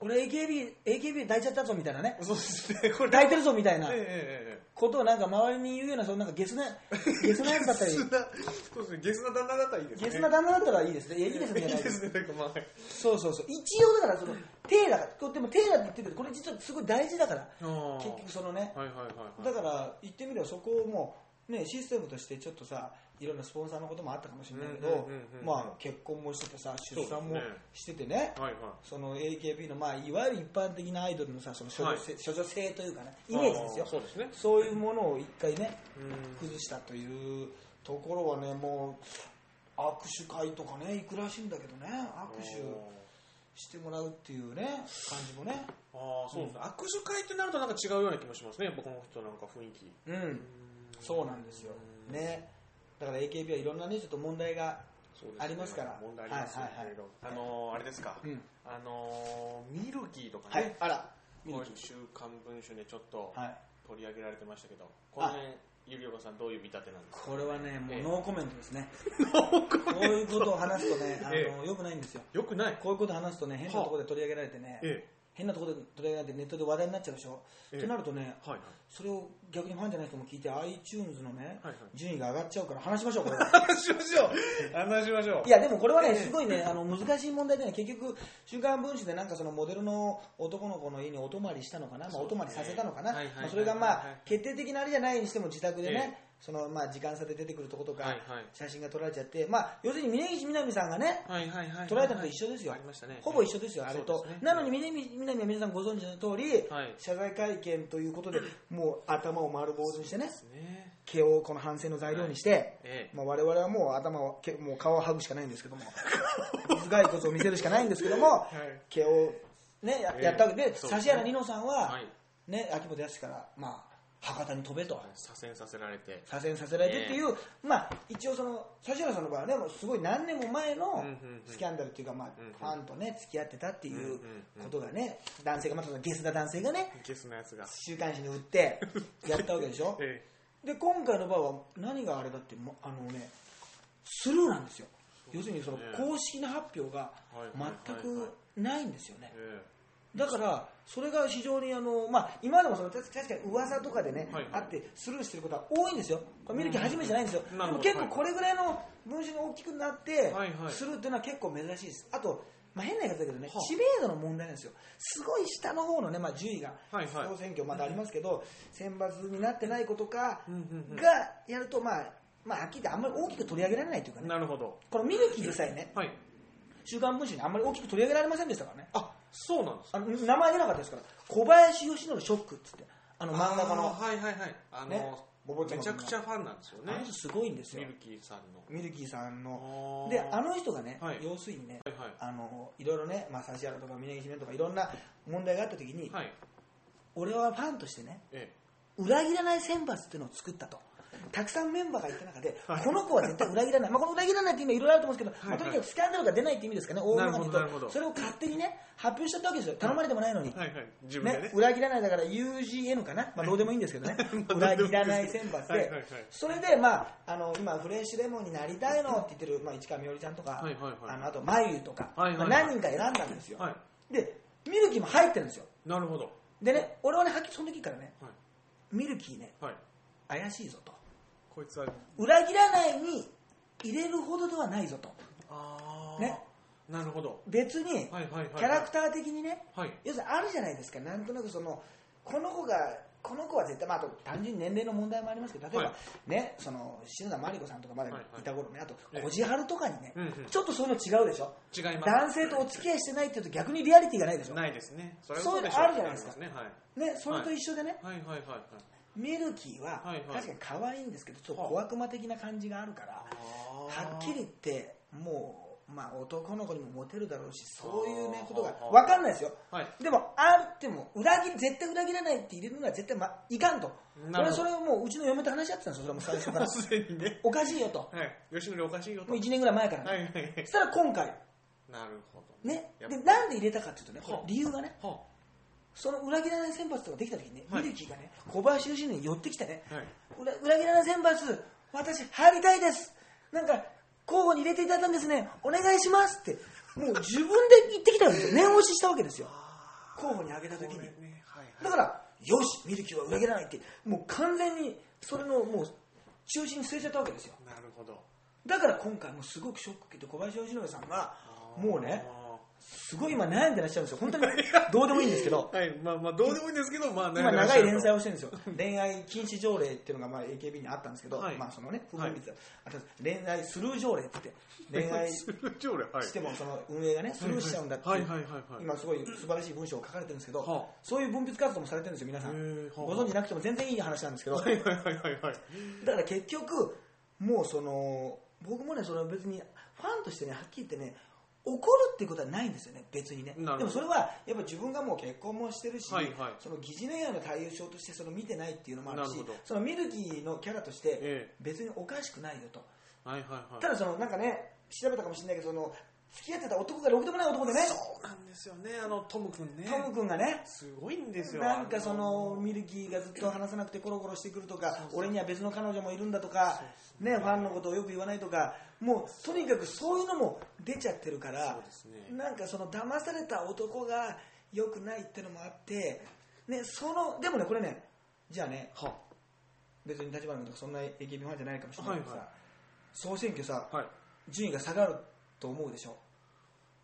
俺 AKB, AKB 抱いちゃったぞみたいなね。そうですねこれ。抱いてるぞみたいな。えええええことをなんか周りに言うようなそのなんかゲスな (laughs) ゲスなやつだったえり。ゲスなそうですねゲスな旦那だったらいいですね。ゲスな旦那だったらいいですね。いやいいですねいでいいですすねなんかまあはいそうそうそう。一応だからその手だからでも手だって言ってるけどこれ実はすごい大事だから。結局そのね。はいはいはいはい。だから言ってみればそこをもうねシステムとしてちょっとさいろんなスポンサーのこともあったかもしれないけど結婚もしててさ出産もしててねはいはい。その AKB のまあいわゆる一般的なアイドルのさその処女性,、というかねイメージですよ。そうですね。そういうものを一回ねうん。崩したというところはねもう握手会とかね行くらしいんだけどね握手してもらうっていうね感じもね。ああそうですね、握手会ってなるとなんか違うような気もしますね。僕の人なんか雰囲気。うんそうなんですよ。ね。だから AKB はいろんなねちょっと問題がありますから。問題ありますよ、はいはいあのーあれですか、うん。あのーミルキーとかはねい、あら。週刊文春でちょっとはい。取り上げられてましたけど、この辺ゆりおかさんどういう見立てなんですか？これはねもええ。うノーコメントですね。(laughs) こういうことを話すとねあの、えよくないんですよ。よくない。こういうことを話すとね変なところで取り上げられてね、え変なところで取り上げられてネットで話題になっちゃうでしょ、ええ。となるとねはいはい。それを逆にファンじゃない人も聞いて iTunes のね、はいはい。順位が上がっちゃうから話しましょうこれ。は話しましょう。(laughs) 話しましょう。いやでもこれはねええ。すごいねあの難しい問題でね結局「週刊文春」でなんかそのモデルの男の子の家にお泊まりしたのかな、まあ、お泊まりさせたのかな、はいはいはいまあ、それがまあ決定的なあれじゃないにしても自宅でね、えそのまあ時間差で出てくるとことか写真が撮られちゃって、まあ、要するに峯岸みなみさんがねはいはいはい。捉えたのと一緒ですよ、ほぼ一緒ですよ、あれと、なのに峯岸みなみは皆さんご存知の通り、はい。謝罪会見ということで、(clears throat) もう頭を丸坊主にしてね、毛をこの反省の材料にして、ええ。まあ、我々はもう頭を、毛もう顔を剥ぐしかないんですけども、(laughs) 頭蓋骨を見せるしかないんですけども、はい。毛を、ね、やったわけで、指原莉乃さんは、はい。ね、秋元康から、まあ、博多に飛べと。左遷させられて。左遷させられてっていう、まあ、一応その指原さんの場合はねもうすごい何年も前のスキャンダルっていうか、まあファンとね付き合ってたっていうことがね男性がまたそのゲスな男性がねゲスなやつが。週刊誌に売って (laughs) やったわけでしょ？えで今回の場合は何があれだってもあのねスルーなんですよ。要するにそのね公式な発表が全くないんですよね。えだからそれが非常にあの、まあ、今までもその確確かに噂とかでね、はいはい。あってスルーしてることは多いんですよ。これ見る気初めてじゃないんですよ、でも結構これぐらいの文章が大きくなって、スルーっていうのは結構珍しいです。あと、まあ、変な言い方だけどね、はあ。知名度の問題なんですよ。すごい下の方のね、まあ、順位が、はいはい。総選挙まだありますけど、選抜になってない子とかがやると、まあまあ、はっきり言ってあんまり大きく取り上げられないというかね。なるほど。このミルキーでさえねはい。週刊文春にあんまり大きく取り上げられませんでしたからね。あそうなんですか？あの名前出なかったですから小林義則ショックっつってあの漫画家の。はいはいはい。あの、ね？めちゃくちゃファンなんですよね。あの人すごいんですよ。ミルキーさんの。ミルキーさんの。であの人がね、はい。要するにね、はいはい。あのいろいろね、まあ、指原とか峯岸面とかいろんな問題があった時に、はい。俺はファンとしてねえ。裏切らない選抜っていうのを作ったとたくさんメンバーがいた中で、はい。この子は絶対裏切らない、まあ、この裏切らないって今いろい。ろあると思うんですけど、まあ、とにかくスキャンダルが出ないって意味ですかね。大まかに言うなるほどなるほど。とそれを勝手にね発表しちゃったわけですよ。頼まれてもないのに、えはいはい。ね。ね、裏切らないだから UGN かな、まあ、どうでもいいんですけどね、(laughs) 裏切らない選抜で、それで、まあ、あの今、フレッシュレモンになりたいのって言ってる、まあ、市川みおりちゃんとか、はいはいはい。あのあと、まゆとか、はいはいはい。まあ何人か選んだんですよ、はい。で、ミルキーも入ってるんですよ、なるほど。でね、俺はね、はっきりその時からね、はい。ミルキーね、はい。怪しいぞと、こいつは。裏切らないに入れるほどではないぞと、ああね。なるほど。別にはいはいはいキャラクター的にね、はい。要するにあるじゃないですか、なんとなくその、この子が、この子は絶対、まあ、あと単純に年齢の問題もありますけど、例えば、はい。ね、その篠田麻里子さんとかまだいはいはい。た頃ね、あとええ。小路春とかにね、うんうん。ちょっとそういうの違うでしょ、違います男性とお付き合いしてないっていうと逆にリアリティがないでしょ、ないですね。そそういうのあるじゃないですか。ありますね。ね、それと一緒でね、はいはい。はいはいはいミルキーは確かに可愛いんですけど、ちょっと小悪魔的な感じがあるから、はっきり言って、もう、まあ、男の子にもモテるだろうし、そういうね、ことが分かんないですよ。はい。でも、あっても、裏切り、絶対裏切らないって入れるのは絶対、ま、いかんと。俺それをもう、うちの嫁と話し合ってたんですよ、それはもう (laughs) 最初から。すでにね。おかしいよと。はい。吉典おかしいよと。もう1年ぐらい前からね。はいはいはい。そしたら今回、なるほどね。で、なんで入れたかっていうとね、理由がね、はその裏切らない選抜とかできた時にね、はいミルキーがね、小林義に寄ってきてね、はい裏裏切らない選抜、私入りたいです。なんか、候補に入れていただいたんですね。お願いしますって、もう自分で言ってきたんですよ。念押ししたわけですよ。候補に挙げた時に。ねはいはいだから、よし、ミルキーは裏切らないって、もう完全にそれのもう中心に据えちゃったわけですよ。なるほどだから今回もすごくショック受けて小林義則さんが、もうね、あすごい今悩んでらっしゃるんですよ。本当に (laughs) どうでもいいんですけど。ー。はい。まあまあどうでもいいんですけどまあ今長い連載ををしてるんですよ。恋愛禁止条例っていうのがまあ AKB にあったんですけど、はい。まあそのね不分率があったんです恋愛スルー条例って言って恋愛 (laughs) してもその運営がねスルーしちゃうんだってはいはいはいはい。今すごい素晴らしい文章を書かれてるんですけど、はあそういう分泌活動もされてるんですよ皆さん。ご存知なくても全然いい話なんですけど、はいはいはいはいはい。だから結局もうその僕もねその別にファンとしてねはっきり言ってね怒るっていうことはないんですよね別にね。でもそれはやっぱ自分がもう結婚もしてるし、はいはい。その疑似恋愛の対象としてその見てないっていうのもあるしなるそのミルキーのキャラとしてえ別におかしくないよと、はいはいはい。ただそのなんかね調べたかもしれないけどその付き合ってた男がろくでもない男でね。そうなんですよねあのトム君ね。トム君がね。すごいんですよ。なんかそのミルキーがずっと話さなくてコロコロしてくるとか俺には別の彼女もいるんだとかねファンのことをよく言わないとかもうとにかくそういうのも出ちゃってるからね。なんかその騙された男が良くないってのもあってねそのでもねこれねじゃあねは別に立花君とかそんな AKB ファンじゃないかもしれないけどさ、はいはい。総選挙さはい。順位が下がると思うでしょ？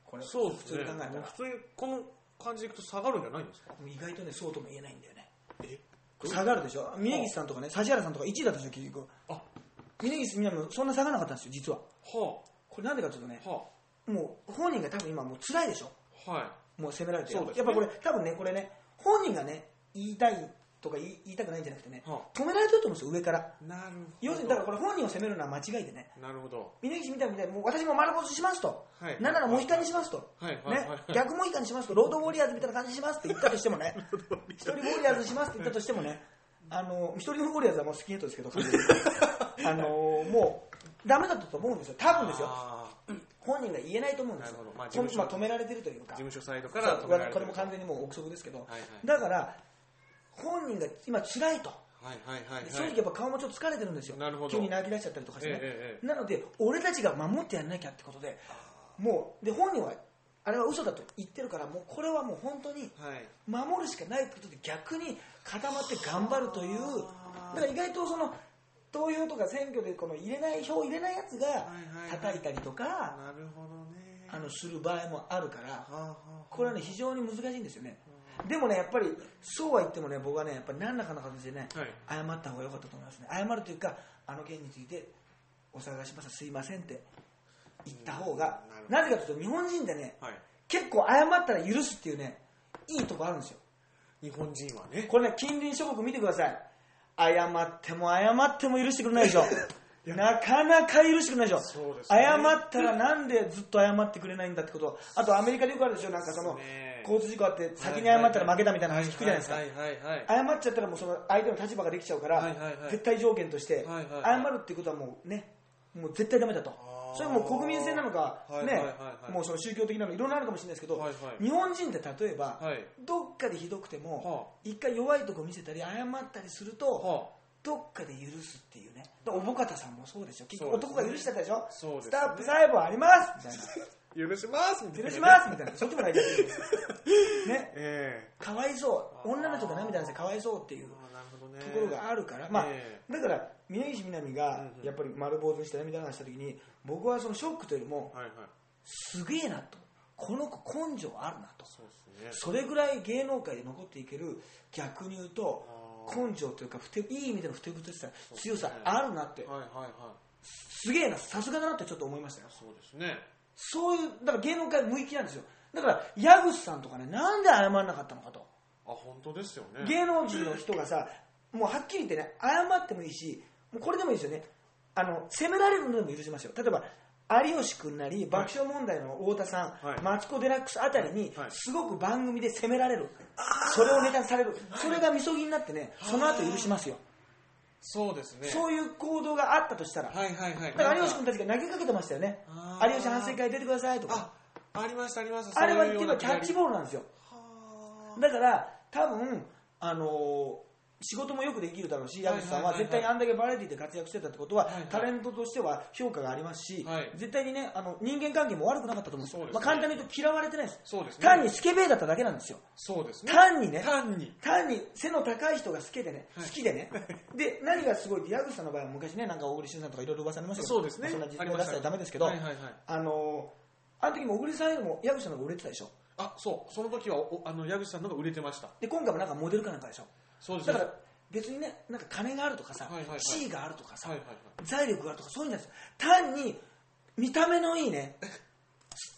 これそうね。普通に考えたら。普通にこの感じでいくと下がるんじゃないんですか？意外とねそうとも言えないんだよね。え？下がるでしょ？宮岸さんとかね指原さんとか1位だったでしょ結局。あ峯岸みなみもそんな下がらなかったんですよ実は。はこれなんでかというとねあ。はもう本人が多分今もう辛いでしょ。あはい。もう責められてそうですね。やっぱこれ多分ねこれね本人がね言いたいとか言い言いたくないんじゃなくてねは止められてると思うんですよ上から。なるほど。要するにだからこれ本人を責めるのは間違いでね。なるほど。峯岸みたいにもう私も丸腰しますと、はい。なんならモヒカンにしますと、はい。はい。はい。ね、逆モヒカンにしますとロードウォリアーズみたいな感じにしますって言ったとしてもね。(laughs) 一人ウォリアーズしますって言ったとしてもね。あの一人のウォリアーズはもうスキンヘッドですけどあのもうダメだったと思うんですよ。多分ですよ。本人が言えないと思うんですよ。まあまあ止められてるというか。事務所サイドから止められてるこれも完全にもう憶測ですけど、はいはい。だから本人が今辛いと。はいはいはいはい。で正直やっぱ顔もちょっと疲れてるんですよ。なるほど。急に泣き出しちゃったりとかしてね、ええええなので俺たちが守ってやんなきゃってことでもうで本人はあれは嘘だと言ってるからもうこれはもう本当にはい。守るしかないってことで逆に固まって頑張るという。だから意外とその投票とか選挙でこの入れない票を入れないやつが叩いたりとかなるほどね。あのする場合もあるからこれはね非常に難しいんですよね。でもねやっぱりそうは言ってもね僕はねやっぱり何らかの形でねはい。謝った方が良かったと思いますね。謝るというかあの件についてお騒がしました。すいませんって言った方がなぜかというと日本人でねはい。結構謝ったら許すっていうねいいとこあるんですよ。日本人はね。これね近隣諸国見てください謝っても謝っても許してくれないでしょ。(laughs) なかなか許してくれないでしょ。ね。謝ったらなんでずっと謝ってくれないんだってこと。あとアメリカでよくあるでしょ。なんかその交通事故あって先に謝ったら負けたみたいな話聞くじゃないですか。謝っちゃったらもうその相手の立場ができちゃうから、はいはいはい。絶対条件として、謝るっていうことはもうねもう絶対ダメだとそれはもう国民性なのか、はいねもうその宗教的なのいろんなあるかもしれないですけど、はいはい。日本人って例えば、はい。どっかでひどくても、は一回弱いとこ見せたり謝ったりすると、はどっかで許すっていうね。おぼかたさんもそうですよ結局男が許しちゃったでしょ。そうですね。スタップ裁判ありますみたいな。(laughs) 許しますみたいな。許しますみたいな。そっちもないです (laughs) ね。えかわいそう。女の人が涙してかわいそうっていうところがあるから、まあえ。だから峯岸みなみがやっぱり丸坊主にして涙流した時に僕はそのショックというよりもはいはい。すげえなと。この子根性あるなと。そうですね。それぐらい芸能界で残っていける逆に言うと根性というかふていい意味でのふてぶてしさ強さあるなって。はいはいはい。すげえな。さすがだなってちょっと思いましたよ。そうですね。そういうだから芸能界向きなんですよ。だから矢口さんとかねなんで謝らなかったのかと。あ本当ですよね。芸能人の人がさもうはっきり言ってね謝ってもいいしこれでもいいですよね。あの責められるのでも許しますよ例えば有吉君なり爆笑問題の太田さん、はい。マツコ・デラックスあたりにはい。すごく番組で責められる、それをネタにされる。それがみそぎになってねその後許しますよ、そうですね。そういう行動があったとしたら、はいはいはい。だから有吉君たちが投げかけてましたよね。有吉反省会出てくださいとか。あありましたありました。あれはキャッチボールなんですよ。はだから多分あのー仕事もよくできるだろうし矢口さんは絶対にあんだけバラエティで活躍してたってことは、タレントとしては評価がありますし、はい。絶対にねあの人間関係も悪くなかったと思うんですそうですね。まあ、簡単に言うと嫌われてないです。単にスケベだっただけなんですよ。そうですね。単にね。単に。単に背の高い人が好きでね、はい。好きでね。で何がすごいって矢口さんの場合は昔ねなんか小栗旬さんとかいろいろ噂ありましたけどそうですね。まあそんな実名出した。らダメですけどはいはいはいあのーあの時も小栗さんよりも矢口さんの方が売れてたでしょ。あそう。その時はおあの矢口さんの方が売れてました。で今回もなんかモデルかなんかでしょそうですだから別にねなんか金があるとかさ、はいはいはい。地位があるとかさ、はいはいはい。財力があるとかそういうんじゃないです単に見た目のいいね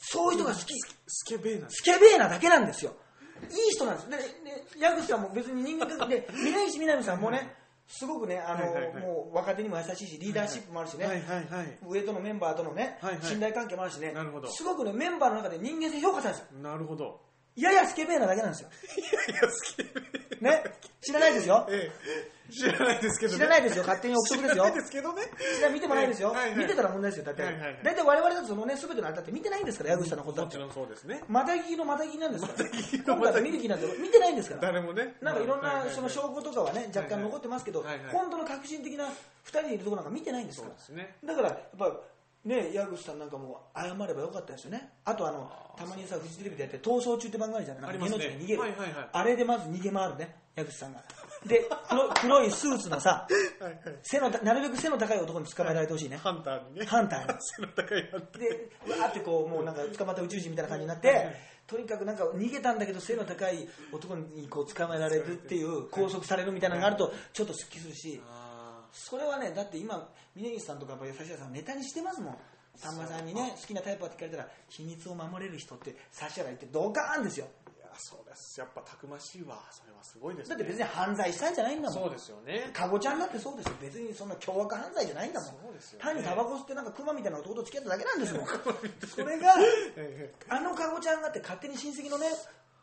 そういう人が好き。スケベーな。スケベーなだけなんですよ。いい人なんです。でで矢口さんも別に人間関係で峯岸みなみさんもねすごくねあの、はいはいはい。もう若手にも優しいしリーダーシップもあるしね、はいはいはい。上とのメンバーとのね、はいはい。信頼関係もあるしね。なるほど。すごくねメンバーの中で人間性評価されるんですよ。なるほどややスケベーなだけなんですよ。いやスケベーね？知らないですよ。ええ。知らないですけどね。知らないですよ。勝手に憶測ですよ。知らないですけどね。知ら見てもないですよ、はいはい。見てたら問題ですよ。だって、はいはいはい。大体我々だとそのね全てのあれだって見てないんですから矢口さんのことだって。もちろんそうですね。また聞きのまた聞きなんですから。きの今回また聞き見る気なんて見てないんですから。誰もね。なんかいろんはいはいはい。なその証拠とかはね若干残ってますけどはいはい。本当の革新的な2人でいるところなんか見てないんですから。そうですね。だからやっぱね矢口さんなんかも謝ればよかったですよね。あとあのたまにさフジテレビでやって逃走中って番組あるじゃない？ありますね。芸能人が逃げる、はいはいはい。あれでまず逃げ回るね矢口さんが。で黒黒いスーツのさ (laughs) はいはい。背のなるべく背の高い男に捕まえられてほしいね。ハンターにね。ハンターに。(laughs) 背の高いハンターでわーってこうもうなんか捕まった宇宙人みたいな感じになっはいはい。てとにかくなんか逃げたんだけど背の高い男にこう捕まえられるっていう拘束されるみたいなのがあるとちょっとすっきりするしあそれはねだって今峯岸さんとかやっぱり指原さんネタにしてますもん。さんまさんにね好きなタイプはって聞かれたら秘密を守れる人って指原言ってドカーンですよ。ーいやそうです。やっぱたくましいわ。それはすごいですね。だって別に犯罪したんじゃないんだもん。そうですよね。かごちゃんだってそうですよ。別にそんな凶悪犯罪じゃないんだもん。そうですよね。単にタバコ吸ってなんかクマみたいな男と付き合っただけなんですもん。それがえあのかごちゃんがって勝手に親戚のね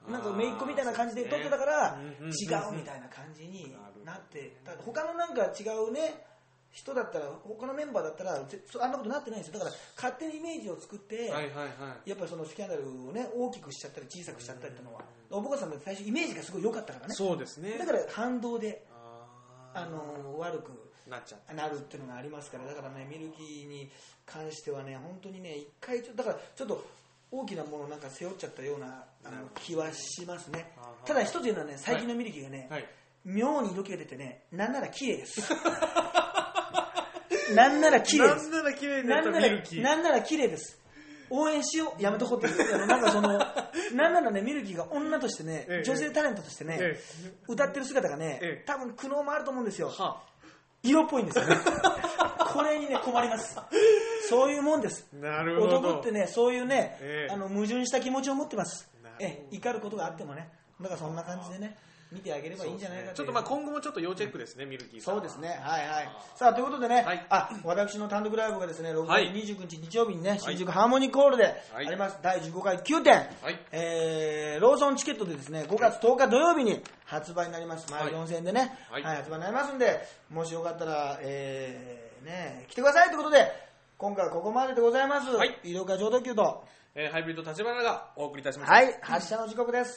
なんか姪っ子みたいな感じで撮ってたから違うみたいな感じになって他のなんか違うね人だったら他のメンバーだったらあんなことなってないんですよ。だから勝手にイメージを作って、えはいはいはい。やっぱりそのスキャンダルをね大きくしちゃったり小さくしちゃったりっていうのはおぼかさんの最初イメージがすごい良かったからね。そうですね。だから反動でああの悪くなっちゃなるっていうのがありますから。だからねミルキーに関してはね本当にね一回ちょだからちょっと大きなものをなんか背負っちゃったようなあの気はしますね。ただ一つ言うのはね最近のミルキーがね、はい。妙に色気が出てねなんなら綺麗です。(laughs) なんなら綺麗です。なんなら綺麗になったミルキー。なんなら綺麗です。応援しようやめとこうっていうなんかその (laughs) なんならねミルキーが女としてね、ええ。女性タレントとしてね、え歌ってる姿がね、ええ。多分苦悩もあると思うんですよ。は色っぽいんですよね。これにね困りますそういうもんです。なるほど。男ってねそういうね、ええ。あの矛盾した気持ちを持ってます。ええ怒ることがあってもね。だからそんな感じでね見てあげればいいんじゃないかちょっとまあ今後もちょっと要チェックですね、ミルキーさんは。そうですね、はいはい。さあ、ということでね、はい。あ、私の単独ライブがですね、6はい。月29日日曜日にね、新宿ハーモニーコールであります、第15回9点、はい。えーローソンチケットでですね、5月10日土曜日に発売になります。前はい。4000円でね、ははいい、発売になりますんで、もしよかったら、えーね、来てくださいということで、今回はここまででございます。はい医療課上等級と、えーハイブリッド立花がお送りいたしました。はい、発車の時刻です。